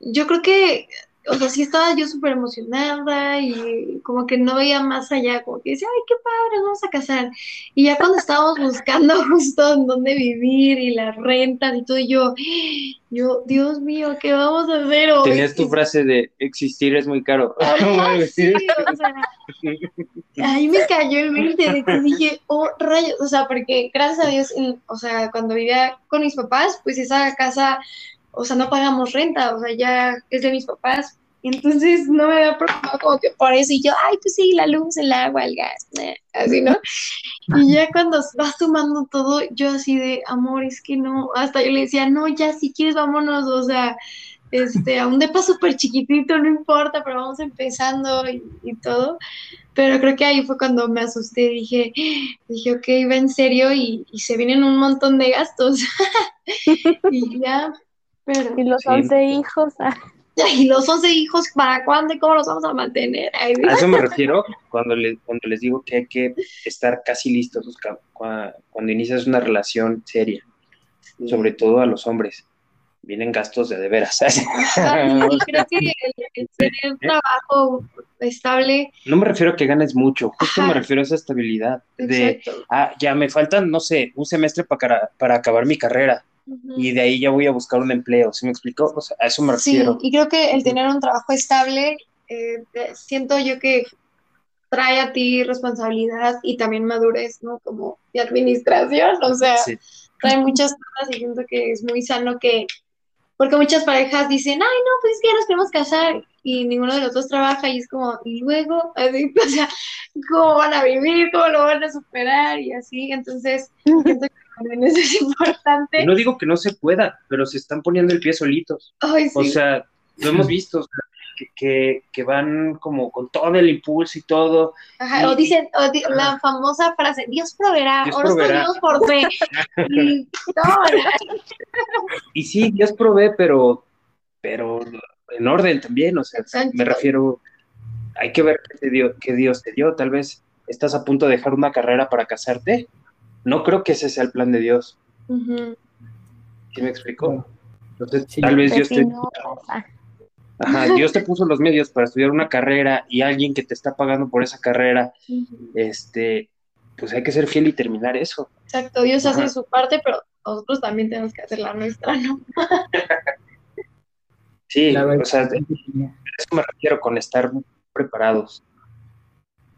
Speaker 3: yo creo que o sea, sí estaba yo súper emocionada y como que no veía más allá, como que decía, ay, qué padre, vamos a casar. Y ya cuando estábamos buscando justo en dónde vivir y la renta y todo, yo, yo, Dios mío, ¿qué vamos a hacer hoy?
Speaker 4: Tenías tu frase de existir es muy caro. sí,
Speaker 3: o sea, ahí me cayó el 20 de que dije, oh, rayos, o sea, porque gracias a Dios, o sea, cuando vivía con mis papás, pues esa casa o sea, no pagamos renta, o sea, ya es de mis papás. Entonces no me había preocupado como que por eso, y yo, ay, pues sí, la luz, el agua, el gas, así, ¿no? Y ya cuando vas tomando todo, yo así de, amor, es que no, hasta yo le decía, no, ya, si quieres, vámonos, o sea, este, a un depa súper chiquitito, no importa, pero vamos empezando y, y, todo. Pero creo que ahí fue cuando me asusté, dije, dije, ok, va en serio y, y se vienen un montón de gastos. y ya,
Speaker 1: y los 11 hijos. Ah.
Speaker 3: Y los 11 hijos, ¿para cuándo y cómo los vamos a mantener?
Speaker 4: a eso me refiero cuando, cuando les digo que hay que estar casi listos cuando, inicias una relación seria, sobre todo a los hombres. Vienen gastos de de veras.
Speaker 3: creo que el, tener un trabajo estable.
Speaker 4: No me refiero a que ganes mucho, justo me refiero a esa estabilidad. De, ah, ya me faltan, no sé, un semestre para, para acabar mi carrera y de ahí ya voy a buscar un empleo, ¿sí me explico? O sea, a eso me refiero.
Speaker 3: Sí, y creo que el tener un trabajo estable, eh, siento yo que trae a ti responsabilidad y también madurez, ¿no? Como de administración, o sea, trae muchas cosas y siento que es muy sano que, porque muchas parejas dicen, ay, no, pues es que ya nos queremos casar y ninguno de los dos trabaja y es como, y luego, así, o sea, ¿cómo van a vivir? ¿Cómo lo van a superar? Y así, entonces, siento que eso es importante.
Speaker 4: No digo que no se pueda, pero se están poniendo el pie solitos. O sea, lo hemos visto, que, que, van como con todo el impulso y todo.
Speaker 3: Ajá, o dicen la famosa frase, Dios proveerá, Dios proveerá. por fe. y,
Speaker 4: y sí, Dios provee, pero, pero en orden también, o sea, me refiero, hay que ver qué, Dios, qué Dios te dio, tal vez estás a punto de dejar una carrera para casarte, no creo que ese sea el plan de Dios. ¿Sí me explico? Entonces, tal vez Dios te... Ajá, Dios te puso los medios para estudiar una carrera y alguien que te está pagando por esa carrera, este, pues hay que ser fiel y terminar eso.
Speaker 3: Exacto, Dios hace su parte, pero nosotros también tenemos que hacer la nuestra, ¿no?
Speaker 4: sí, o sea, eso me refiero con estar preparados.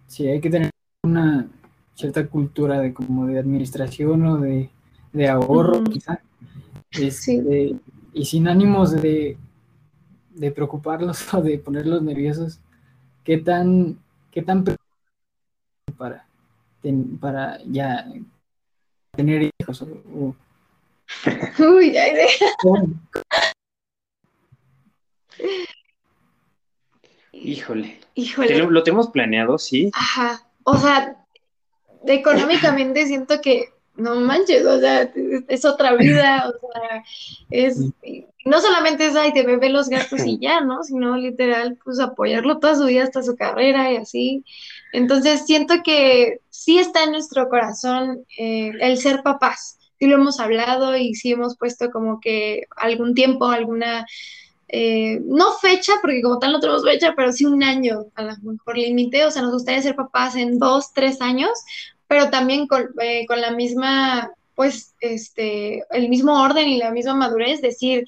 Speaker 5: Sí, hay que tener una, cierta cultura de como de administración o de, ahorro, quizá. Este, y sin ánimos de, de preocuparlos o de ponerlos nerviosos, ¿qué tan, qué tan para, para ya tener hijos?
Speaker 3: Uy, ya
Speaker 4: Híjole.
Speaker 3: Híjole.
Speaker 4: Lo tenemos planeado, sí.
Speaker 3: Ajá. O sea, económicamente siento que no manches, o sea, es otra vida, o sea, es, no solamente es, ay, te bebé los gastos y ya, ¿no? Sino literal, pues apoyarlo toda su vida hasta su carrera y así. Entonces, siento que sí está en nuestro corazón eh, el ser papás. Sí lo hemos hablado y sí hemos puesto como que algún tiempo, alguna, eh, no fecha, porque como tal no tenemos fecha, pero sí un año a lo mejor límite. O sea, nos gustaría ser papás en dos, tres años, pero también eh, con, la misma, pues, este, el mismo orden y la misma madurez, decir,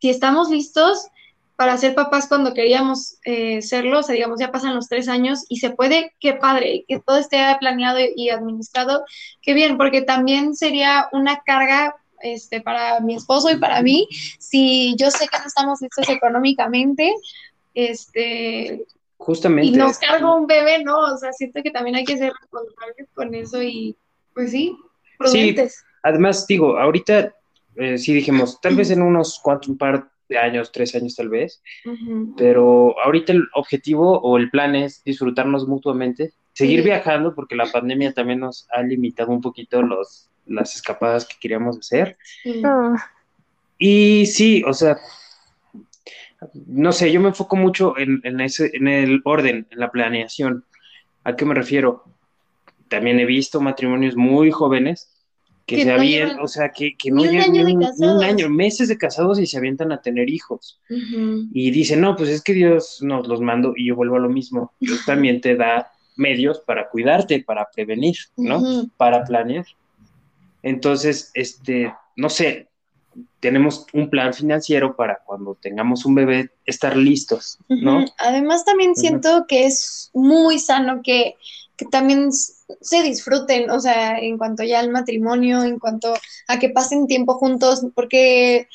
Speaker 3: si estamos listos para ser papás cuando queríamos eh, serlo, o sea, digamos, ya pasan los tres años y se puede, qué padre, que todo esté planeado y administrado, qué bien, porque también sería una carga este, para mi esposo y para mí, si yo sé que no estamos listos económicamente, este,
Speaker 4: Justamente.
Speaker 3: Y nos cargo un bebé, ¿no? O sea, siento que también hay que ser responsables con eso y, pues sí, prudentes. Sí,
Speaker 4: además, digo, ahorita eh, sí dijimos, tal vez en unos cuantos, un par de años, tres años tal vez, pero ahorita el objetivo o el plan es disfrutarnos mutuamente, seguir viajando, porque la pandemia también nos ha limitado un poquito los, las escapadas que queríamos hacer. Ah. Y sí, o sea, no sé, yo me enfoco mucho en, ese, en el orden, en la planeación. ¿A qué me refiero? También he visto matrimonios muy jóvenes que, se habían, o sea, que, no llevan un, año, meses de casados y se avientan a tener hijos. Y dicen, no, pues es que Dios nos los mandó y yo vuelvo a lo mismo. Dios también te da medios para cuidarte, para prevenir, ¿no? Para planear. Entonces, este, no sé, tenemos un plan financiero para cuando tengamos un bebé estar listos, ¿no?
Speaker 3: Además también siento que es muy sano que, que, también se disfruten, o sea, en cuanto ya al matrimonio, en cuanto a que pasen tiempo juntos, porque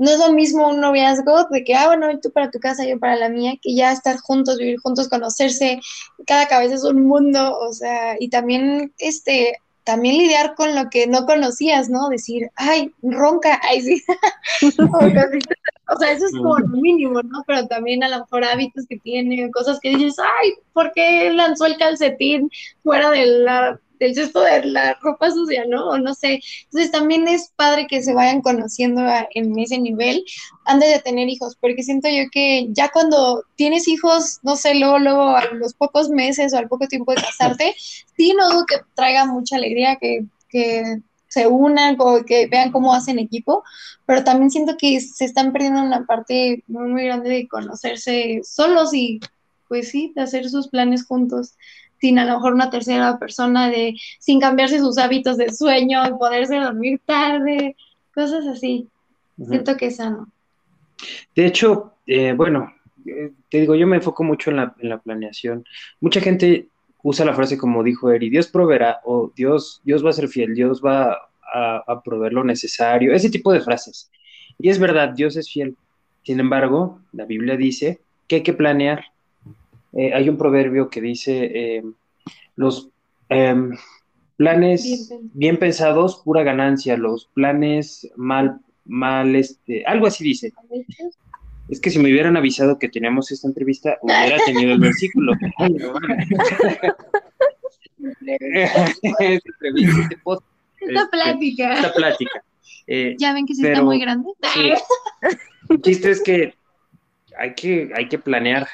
Speaker 3: no es lo mismo un noviazgo de que, ah, bueno, tú para tu casa, yo para la mía, que ya estar juntos, vivir juntos, conocerse, cada cabeza es un mundo, o sea, y también, este, también lidiar con lo que no conocías, ¿no? Decir, ay, ronca, ay, sí. o sea, eso es como lo mínimo, ¿no? Pero también a lo mejor hábitos que tiene, cosas que dices, ay, ¿por qué lanzó el calcetín fuera de la del cesto de la ropa sucia, ¿no? O no sé. Entonces también es padre que se vayan conociendo en ese nivel antes de tener hijos, porque siento yo que ya cuando tienes hijos, no sé, luego, luego a los pocos meses o al poco tiempo de casarte, sí no dudo que traiga mucha alegría, que, que se unan, o que vean cómo hacen equipo, pero también siento que se están perdiendo una parte muy, muy grande de conocerse solos y pues sí, de hacer sus planes juntos sin a lo mejor una tercera persona, de sin cambiarse sus hábitos de sueño, poderse dormir tarde, cosas así. Siento que es sano.
Speaker 4: De hecho, eh, bueno, eh, te digo, yo me enfoco mucho en la, en la, planeación. Mucha gente usa la frase como dijo Eri, Dios proveerá o Dios, Dios va a ser fiel, Dios va a, a proveer lo necesario, ese tipo de frases. Y es verdad, Dios es fiel. Sin embargo, la Biblia dice que hay que planear, eh, hay un proverbio que dice, eh, los em, planes bien, pensados, pura ganancia, los planes mal, mal, este, algo así dice. Es que si me hubieran avisado que teníamos esta entrevista, hubiera tenido el versículo.
Speaker 3: esta plática.
Speaker 4: Esta plática.
Speaker 3: Eh, ya ven que sí está muy grande.
Speaker 4: El chiste es que hay que, hay que planear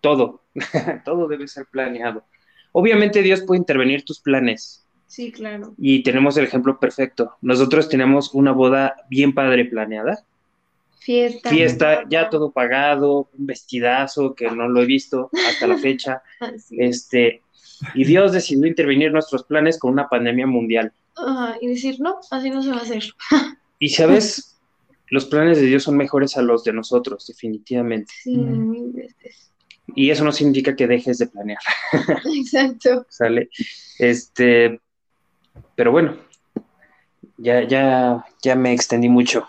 Speaker 4: todo, todo debe ser planeado. Obviamente Dios puede intervenir tus planes.
Speaker 3: Sí, claro.
Speaker 4: Y tenemos el ejemplo perfecto. Nosotros tenemos una boda bien padre planeada.
Speaker 3: Fiesta.
Speaker 4: Fiesta, ya todo pagado, un vestidazo que no lo he visto hasta la fecha. Este, y Dios decidió intervenir nuestros planes con una pandemia mundial.
Speaker 3: y decir, no, así no se va a hacer.
Speaker 4: y sabes, los planes de Dios son mejores a los de nosotros, definitivamente.
Speaker 3: Sí, mil veces
Speaker 4: y eso no significa que dejes de planear.
Speaker 3: Exacto.
Speaker 4: ¿Sale? Este, pero bueno, ya, ya, ya me extendí mucho.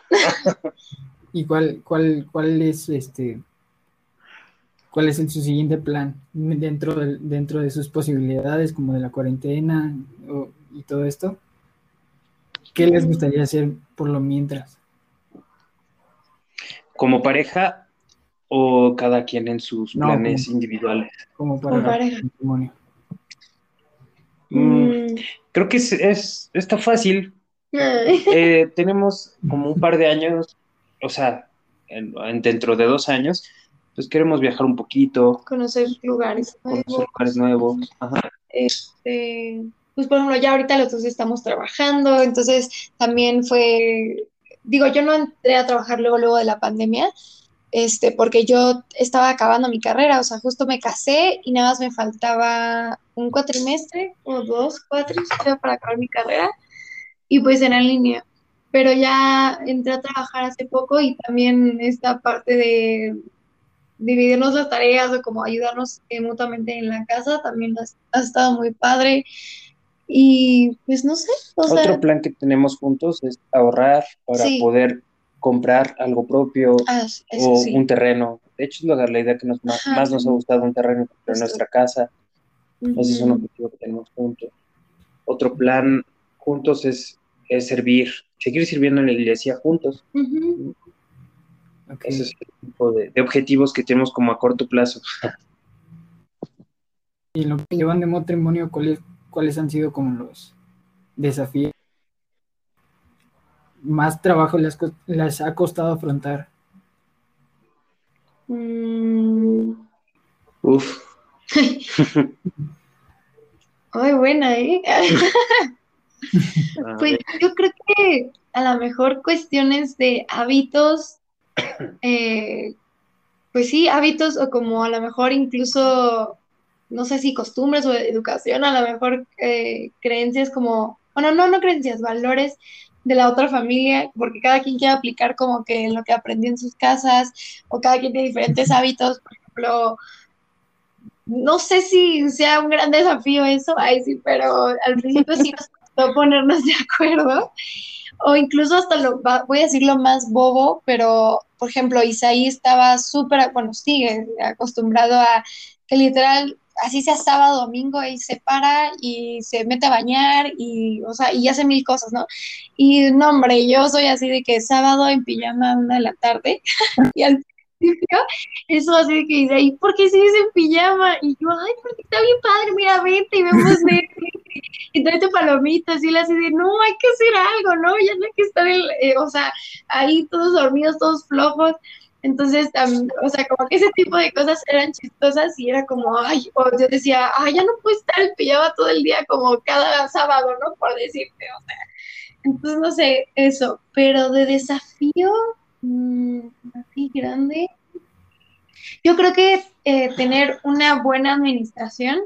Speaker 5: ¿Y cuál, cuál, cuál es este cuál es su siguiente plan dentro de, dentro de sus posibilidades, como de la cuarentena y todo esto. ¿Qué les gustaría hacer por lo mientras?
Speaker 4: ¿Como pareja o cada quien en sus planes individuales?
Speaker 5: Como para pareja. matrimonio.
Speaker 4: Mm, mm. creo que es, está fácil. Eh, tenemos como un par de años, o sea, dentro de dos años, pues queremos viajar un poquito.
Speaker 3: Conocer lugares
Speaker 4: nuevos. Conocer lugares nuevos.
Speaker 3: Este, pues por ejemplo, ya ahorita los dos estamos trabajando, entonces también fue, digo, yo no entré a trabajar luego, luego de la pandemia, este, porque yo estaba acabando mi carrera, o sea, justo me casé y nada más me faltaba un cuatrimestre o dos cuatrimestres para acabar mi carrera y pues en línea. Pero ya entré a trabajar hace poco y también esta parte de dividirnos las tareas o como ayudarnos eh, mutuamente en la casa también ha, estado muy padre. Y pues no sé.
Speaker 4: Otro plan que tenemos juntos es ahorrar para poder comprar algo propio ah, o un terreno. De hecho, es la, idea que nos, más, nos ha gustado un terreno en nuestra casa. Ese es un objetivo que tenemos juntos. Otro plan juntos es, servir, seguir sirviendo en la iglesia juntos. Ese es el tipo de, objetivos que tenemos como a corto plazo.
Speaker 5: y lo que llevan de matrimonio, ¿cuáles, ¿cuáles han sido como los desafíos? Más trabajo les, les ha costado afrontar.
Speaker 3: Mm.
Speaker 4: Uf.
Speaker 3: Ay, buena, ¿eh? pues yo creo que a lo mejor cuestiones de hábitos, eh, pues sí, hábitos o como a lo mejor incluso, no sé si costumbres o educación, a lo mejor eh, creencias como, bueno, no, no creencias, valores de la otra familia, porque cada quien quiere aplicar como que lo que aprendió en sus casas, o cada quien tiene diferentes hábitos, por ejemplo, no sé si sea un gran desafío eso, ahí sí, pero al principio sí nos costó ponernos de acuerdo, o incluso hasta lo, voy a decir lo más bobo, pero por ejemplo, Isaí estaba súper, bueno, sigue acostumbrado a que literal, así sea sábado, domingo, él se para y se mete a bañar y, o sea, y hace mil cosas, ¿no? Y no, hombre, yo soy así de que sábado en pijama una de la tarde y al eso así de que dice, ¿y por qué sigues en pijama? Y yo, ay, porque está bien padre, mira, vete y vemos Netflix y tráete palomitas y él así de, no, hay que hacer algo, ¿no? Ya no hay que estar, eh, o sea, ahí todos dormidos, todos flojos. Entonces, o sea, como que ese tipo de cosas eran chistosas y era como, ay, o yo decía, ay, ya no puedo estar pijama todo el día como cada sábado, ¿no? Por decirte, o sea. Entonces, no sé, eso, pero de desafío, Mm, así grande. Yo creo que eh, tener una buena administración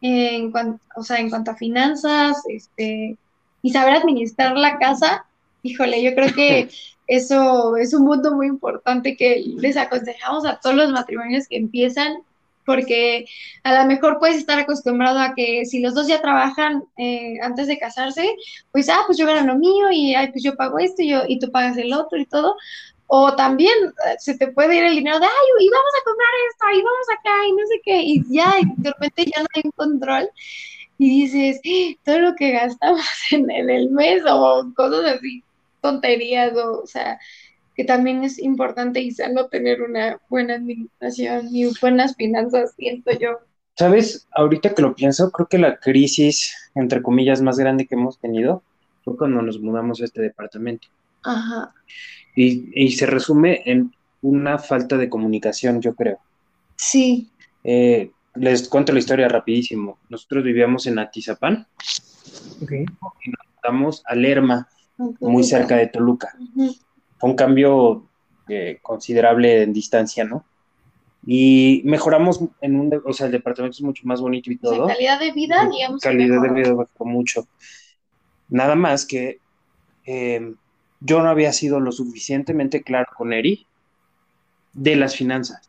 Speaker 3: en cuanto, o sea, en cuanto a finanzas, este, y saber administrar la casa, híjole, yo creo que eso es un punto muy importante que les aconsejamos a todos los matrimonios que empiezan porque a lo mejor puedes estar acostumbrado a que si los dos ya trabajan eh, antes de casarse, pues, ah, pues yo gano lo mío y ay, pues yo pago esto y, yo, y tú pagas el otro y todo. O también eh, se te puede ir el dinero de, ay, y vamos a comprar esto, y vamos acá, y no sé qué, y ya, de repente ya no hay control. Y dices, ¡Ah! todo lo que gastamos en, en el mes o cosas así, tonterías, o, o sea, que también es importante y sano tener una buena administración y buenas finanzas, siento yo.
Speaker 4: Sabes, ahorita que lo pienso, creo que la crisis, entre comillas, más grande que hemos tenido fue cuando nos mudamos a este departamento.
Speaker 3: Ajá.
Speaker 4: Y, y se resume en una falta de comunicación, yo creo.
Speaker 3: Sí.
Speaker 4: Eh, les cuento la historia rapidísimo. Nosotros vivíamos en Atizapán.
Speaker 5: Okay.
Speaker 4: Y nos mudamos a Lerma, muy cerca de Toluca fue un cambio eh, considerable en distancia, ¿no? Y mejoramos en un, o sea, el departamento es mucho más bonito y todo.
Speaker 3: La calidad de vida, digamos.
Speaker 4: Calidad de vida mejoró mucho. Nada más que em, yo no había sido lo suficientemente claro con Eri de las finanzas,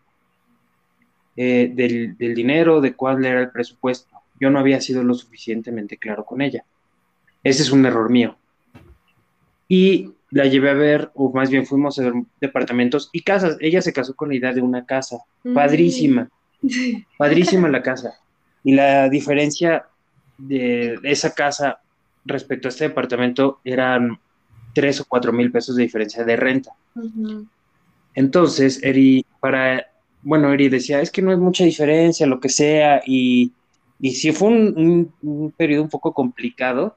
Speaker 4: eh, del, del dinero, de cuál era el presupuesto. Yo no había sido lo suficientemente claro con ella. Ese es un error mío. Y la llevé a ver, o más bien fuimos a ver departamentos y casas. Ella se casó con la idea de una casa, padrísima, padrísima la casa. Y la diferencia de esa casa respecto a este departamento eran tres o cuatro mil pesos de diferencia de renta. Entonces, Eri, para, bueno, Eri decía, es que no es mucha diferencia, lo que sea, y, y sí fue un, un periodo un poco complicado,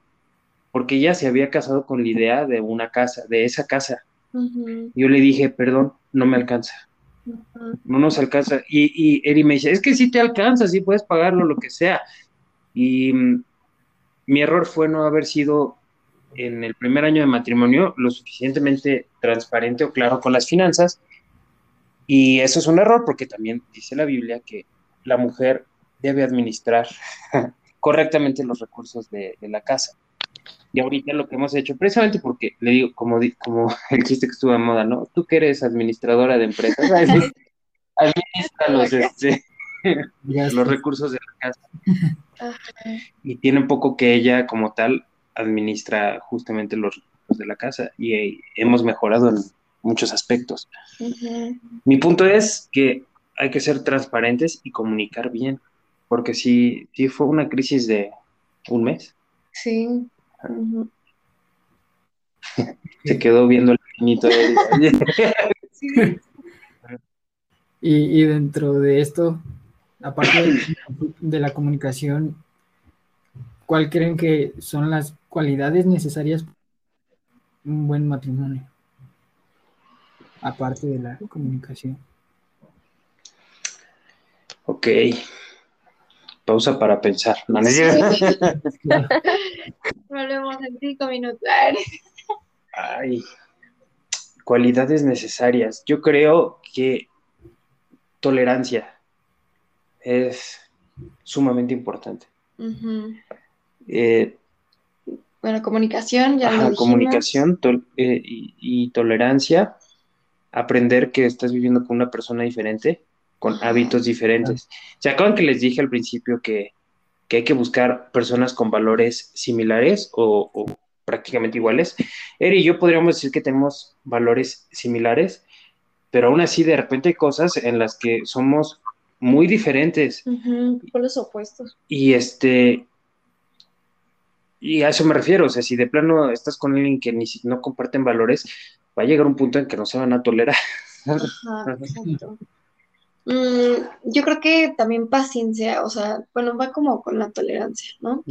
Speaker 4: porque ella se había casado con la idea de una casa, de esa casa. Yo le dije, perdón, no me alcanza. No nos alcanza. Y, y Eri me dice, es que sí te alcanza, sí puedes pagarlo, lo que sea. Y mm, mi error fue no haber sido en el primer año de matrimonio lo suficientemente transparente o claro con las finanzas. Y eso es un error porque también dice la Biblia que la mujer debe administrar correctamente los recursos de la casa. Y ahorita lo que hemos hecho, precisamente porque le digo, como, como el chiste que estuvo de moda, ¿no? Tú que eres administradora de empresas, administra los, este, los recursos de la casa. Y tiene un poco que ella, como tal, administra justamente los recursos de la casa y eh, hemos mejorado en muchos aspectos. Mi punto es que hay que ser transparentes y comunicar bien, porque si, si fue una crisis de un mes.
Speaker 3: Sí.
Speaker 4: Se quedó viendo el finito.
Speaker 5: y, dentro de esto, aparte de, la comunicación, ¿cuál creen que son las cualidades necesarias para un buen matrimonio? Aparte de la comunicación.
Speaker 4: Ok. Pausa para pensar. No,
Speaker 3: Volvemos en cinco minutos.
Speaker 4: Ay, cualidades necesarias. Yo creo que tolerancia es sumamente importante.
Speaker 3: Eh, bueno, comunicación, ya
Speaker 4: Comunicación eh, y, tolerancia. Aprender que estás viviendo con una persona diferente, con hábitos diferentes. ¿Se acaban que les dije al principio que que hay que buscar personas con valores similares o, prácticamente iguales. Eri y yo podríamos decir que tenemos valores similares, pero aún así de repente hay cosas en las que somos muy diferentes.
Speaker 3: por los opuestos.
Speaker 4: Y este, y a eso me refiero, o sea, si de plano estás con alguien que ni no comparten valores, va a llegar un punto en que no se van a tolerar. Ajá, exacto.
Speaker 3: Mm, yo creo que también paciencia, o sea, bueno, va como con la tolerancia, ¿no?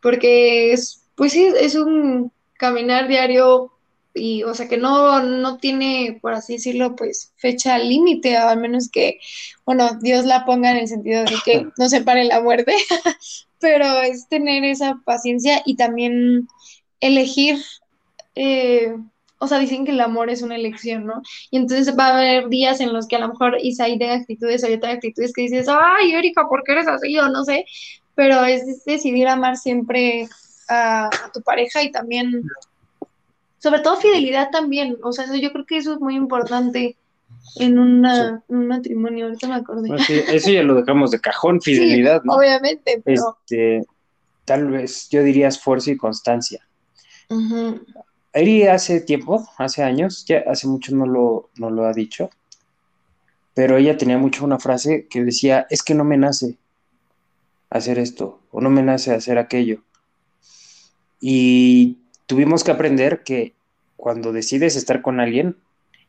Speaker 3: Porque es, pues sí, es un caminar diario y, o sea, que no, no tiene, por así decirlo, pues fecha límite, al menos que, bueno, Dios la ponga en el sentido de que no se pare la muerte, pero es tener esa paciencia y también elegir eh, o sea, dicen que el amor es una elección, ¿no? Y entonces va a haber días en los que a lo mejor Isaí de actitudes o hay otras actitudes que dices, ay, Erika, ¿por qué eres así? O no sé, pero es decidir amar siempre a, tu pareja y también, sobre todo fidelidad también, o sea, yo creo que eso es muy importante en, una, un matrimonio, ahorita me acordé.
Speaker 4: Eso ya lo dejamos de cajón, fidelidad, ¿no?
Speaker 3: Obviamente,
Speaker 4: pero... Este, tal vez yo diría esfuerzo y constancia. Eri hace tiempo, hace años, ya hace mucho no lo, no lo ha dicho, pero ella tenía mucho una frase que decía, es que no me nace hacer esto o no me nace hacer aquello. Y tuvimos que aprender que cuando decides estar con alguien,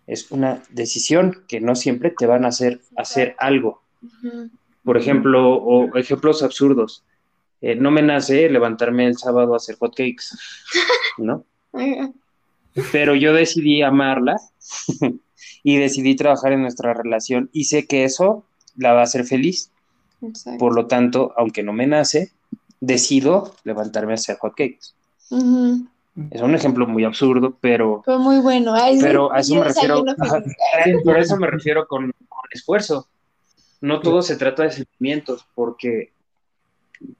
Speaker 4: es una decisión que no siempre te van a hacer hacer algo. Por ejemplo, o ejemplos absurdos. Eh, no me nace levantarme el sábado a hacer hotcakes, ¿no? Pero yo decidí amarla y decidí trabajar en nuestra relación y sé que eso la va a hacer feliz. Por lo tanto, aunque no me nace, decido levantarme a hacer hotcakes. Es un ejemplo muy absurdo, pero...
Speaker 3: Fue muy bueno.
Speaker 4: pero a eso me refiero... por eso me refiero con, con esfuerzo. No todo se trata de sentimientos, porque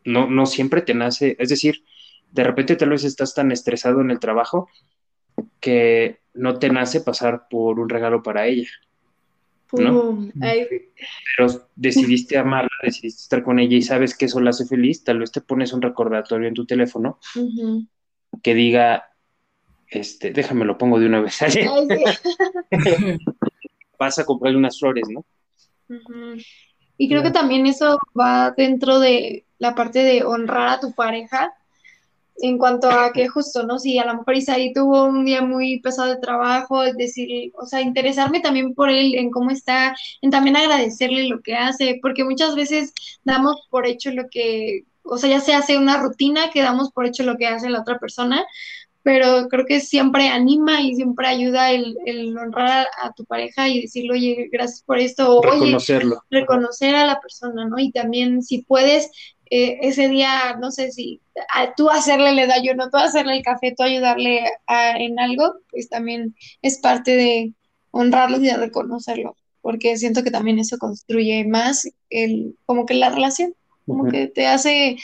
Speaker 4: no, no siempre te nace, es decir, de repente tal vez estás tan estresado en el trabajo que no te nace pasar por un regalo para ella. ¿no? Pero decidiste amarla, decidiste estar con ella y sabes que eso la hace feliz, tal vez te pones un recordatorio en tu teléfono que diga este, déjame lo pongo de una vez.
Speaker 3: Ay, sí.
Speaker 4: Vas a comprarle unas flores, ¿no?
Speaker 3: Y creo que también eso va dentro de la parte de honrar a tu pareja en cuanto a que justo, ¿no? Si a lo mejor Isaí tuvo un día muy pesado de trabajo, es decir, o sea, interesarme también por él, en cómo está, en también agradecerle lo que hace, porque muchas veces damos por hecho lo que, o sea, ya se hace una rutina que damos por hecho lo que hace la otra persona, pero creo que siempre anima y siempre ayuda el, el honrar a, tu pareja y decirle, oye, gracias por esto, o oye,
Speaker 4: Reconocerlo.
Speaker 3: reconocer a la persona, ¿no? Y también si puedes eh, ese día, no sé si a, tú hacerle el desayuno, tú hacerle el café, tú ayudarle a- en algo, pues también es parte de honrarlos y de reconocerlo, porque siento que también eso construye más el, como que la relación, como que te hace,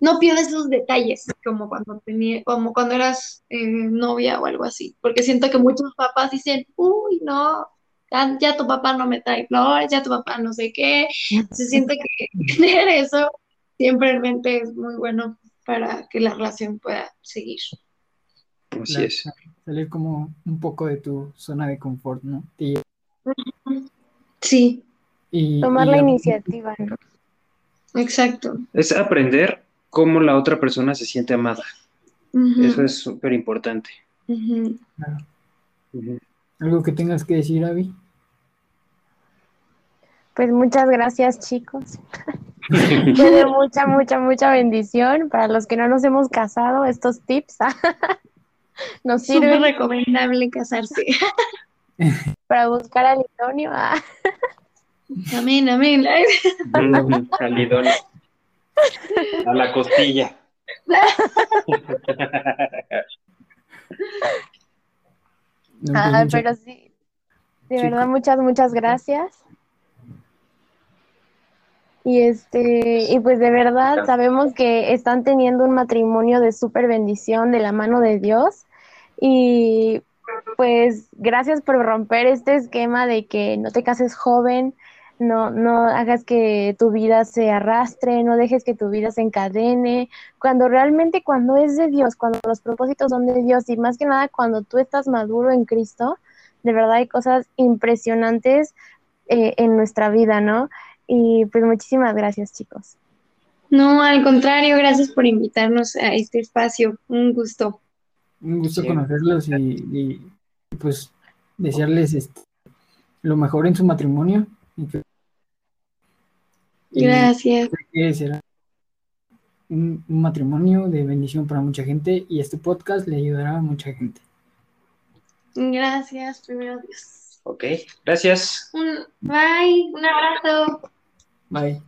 Speaker 3: no pierdes los detalles como cuando tenía, como cuando eras eh, novia o algo así, porque siento que muchos papás dicen, uy, no, ya, ya tu papá no me trae flores, ya tu papá no sé qué, se siente que tener eso siempre en mente es muy bueno para que la relación pueda seguir.
Speaker 4: Así
Speaker 5: Claro,
Speaker 4: es.
Speaker 5: Salir como un poco de tu zona de confort, ¿no? Y,
Speaker 3: Sí,
Speaker 5: y-
Speaker 1: Tomar
Speaker 5: y
Speaker 1: la iniciativa, ¿no?
Speaker 3: exacto.
Speaker 4: Es aprender cómo la otra persona se siente amada. Eso es súper importante.
Speaker 5: claro. Algo que tengas que decir, Avi.
Speaker 1: Pues muchas gracias, chicos. De mucha, mucha, mucha bendición. Para los que no nos hemos casado, estos tips nos
Speaker 3: Súper
Speaker 1: sirven
Speaker 3: recomendable casarse.
Speaker 1: para buscar al idóneo. Ah,
Speaker 3: Amén, amén.
Speaker 4: Al idóneo. A la costilla.
Speaker 5: Muchas-
Speaker 1: pero sí, de verdad, muchas, muchas gracias. Y este, y pues de verdad sabemos que están teniendo un matrimonio de súper bendición de la mano de Dios. Y pues gracias por romper este esquema de que no te cases joven, no, no hagas que tu vida se arrastre, no dejes que tu vida se encadene, cuando realmente cuando es de Dios, cuando los propósitos son de Dios y más que nada cuando tú estás maduro en Cristo, de verdad hay cosas impresionantes eh, en nuestra vida, ¿no? Y pues muchísimas gracias, chicos.
Speaker 3: No, al contrario, gracias por invitarnos a este espacio. Un gusto.
Speaker 5: Un gusto
Speaker 4: Sí.
Speaker 5: conocerlos y, y, pues desearles este, lo mejor en su matrimonio.
Speaker 3: Gracias.
Speaker 5: que será un, un matrimonio de bendición para mucha gente y este podcast le ayudará a mucha gente.
Speaker 3: Gracias, primero Dios.
Speaker 4: Ok, gracias.
Speaker 3: Un bye, un abrazo.
Speaker 5: Bye.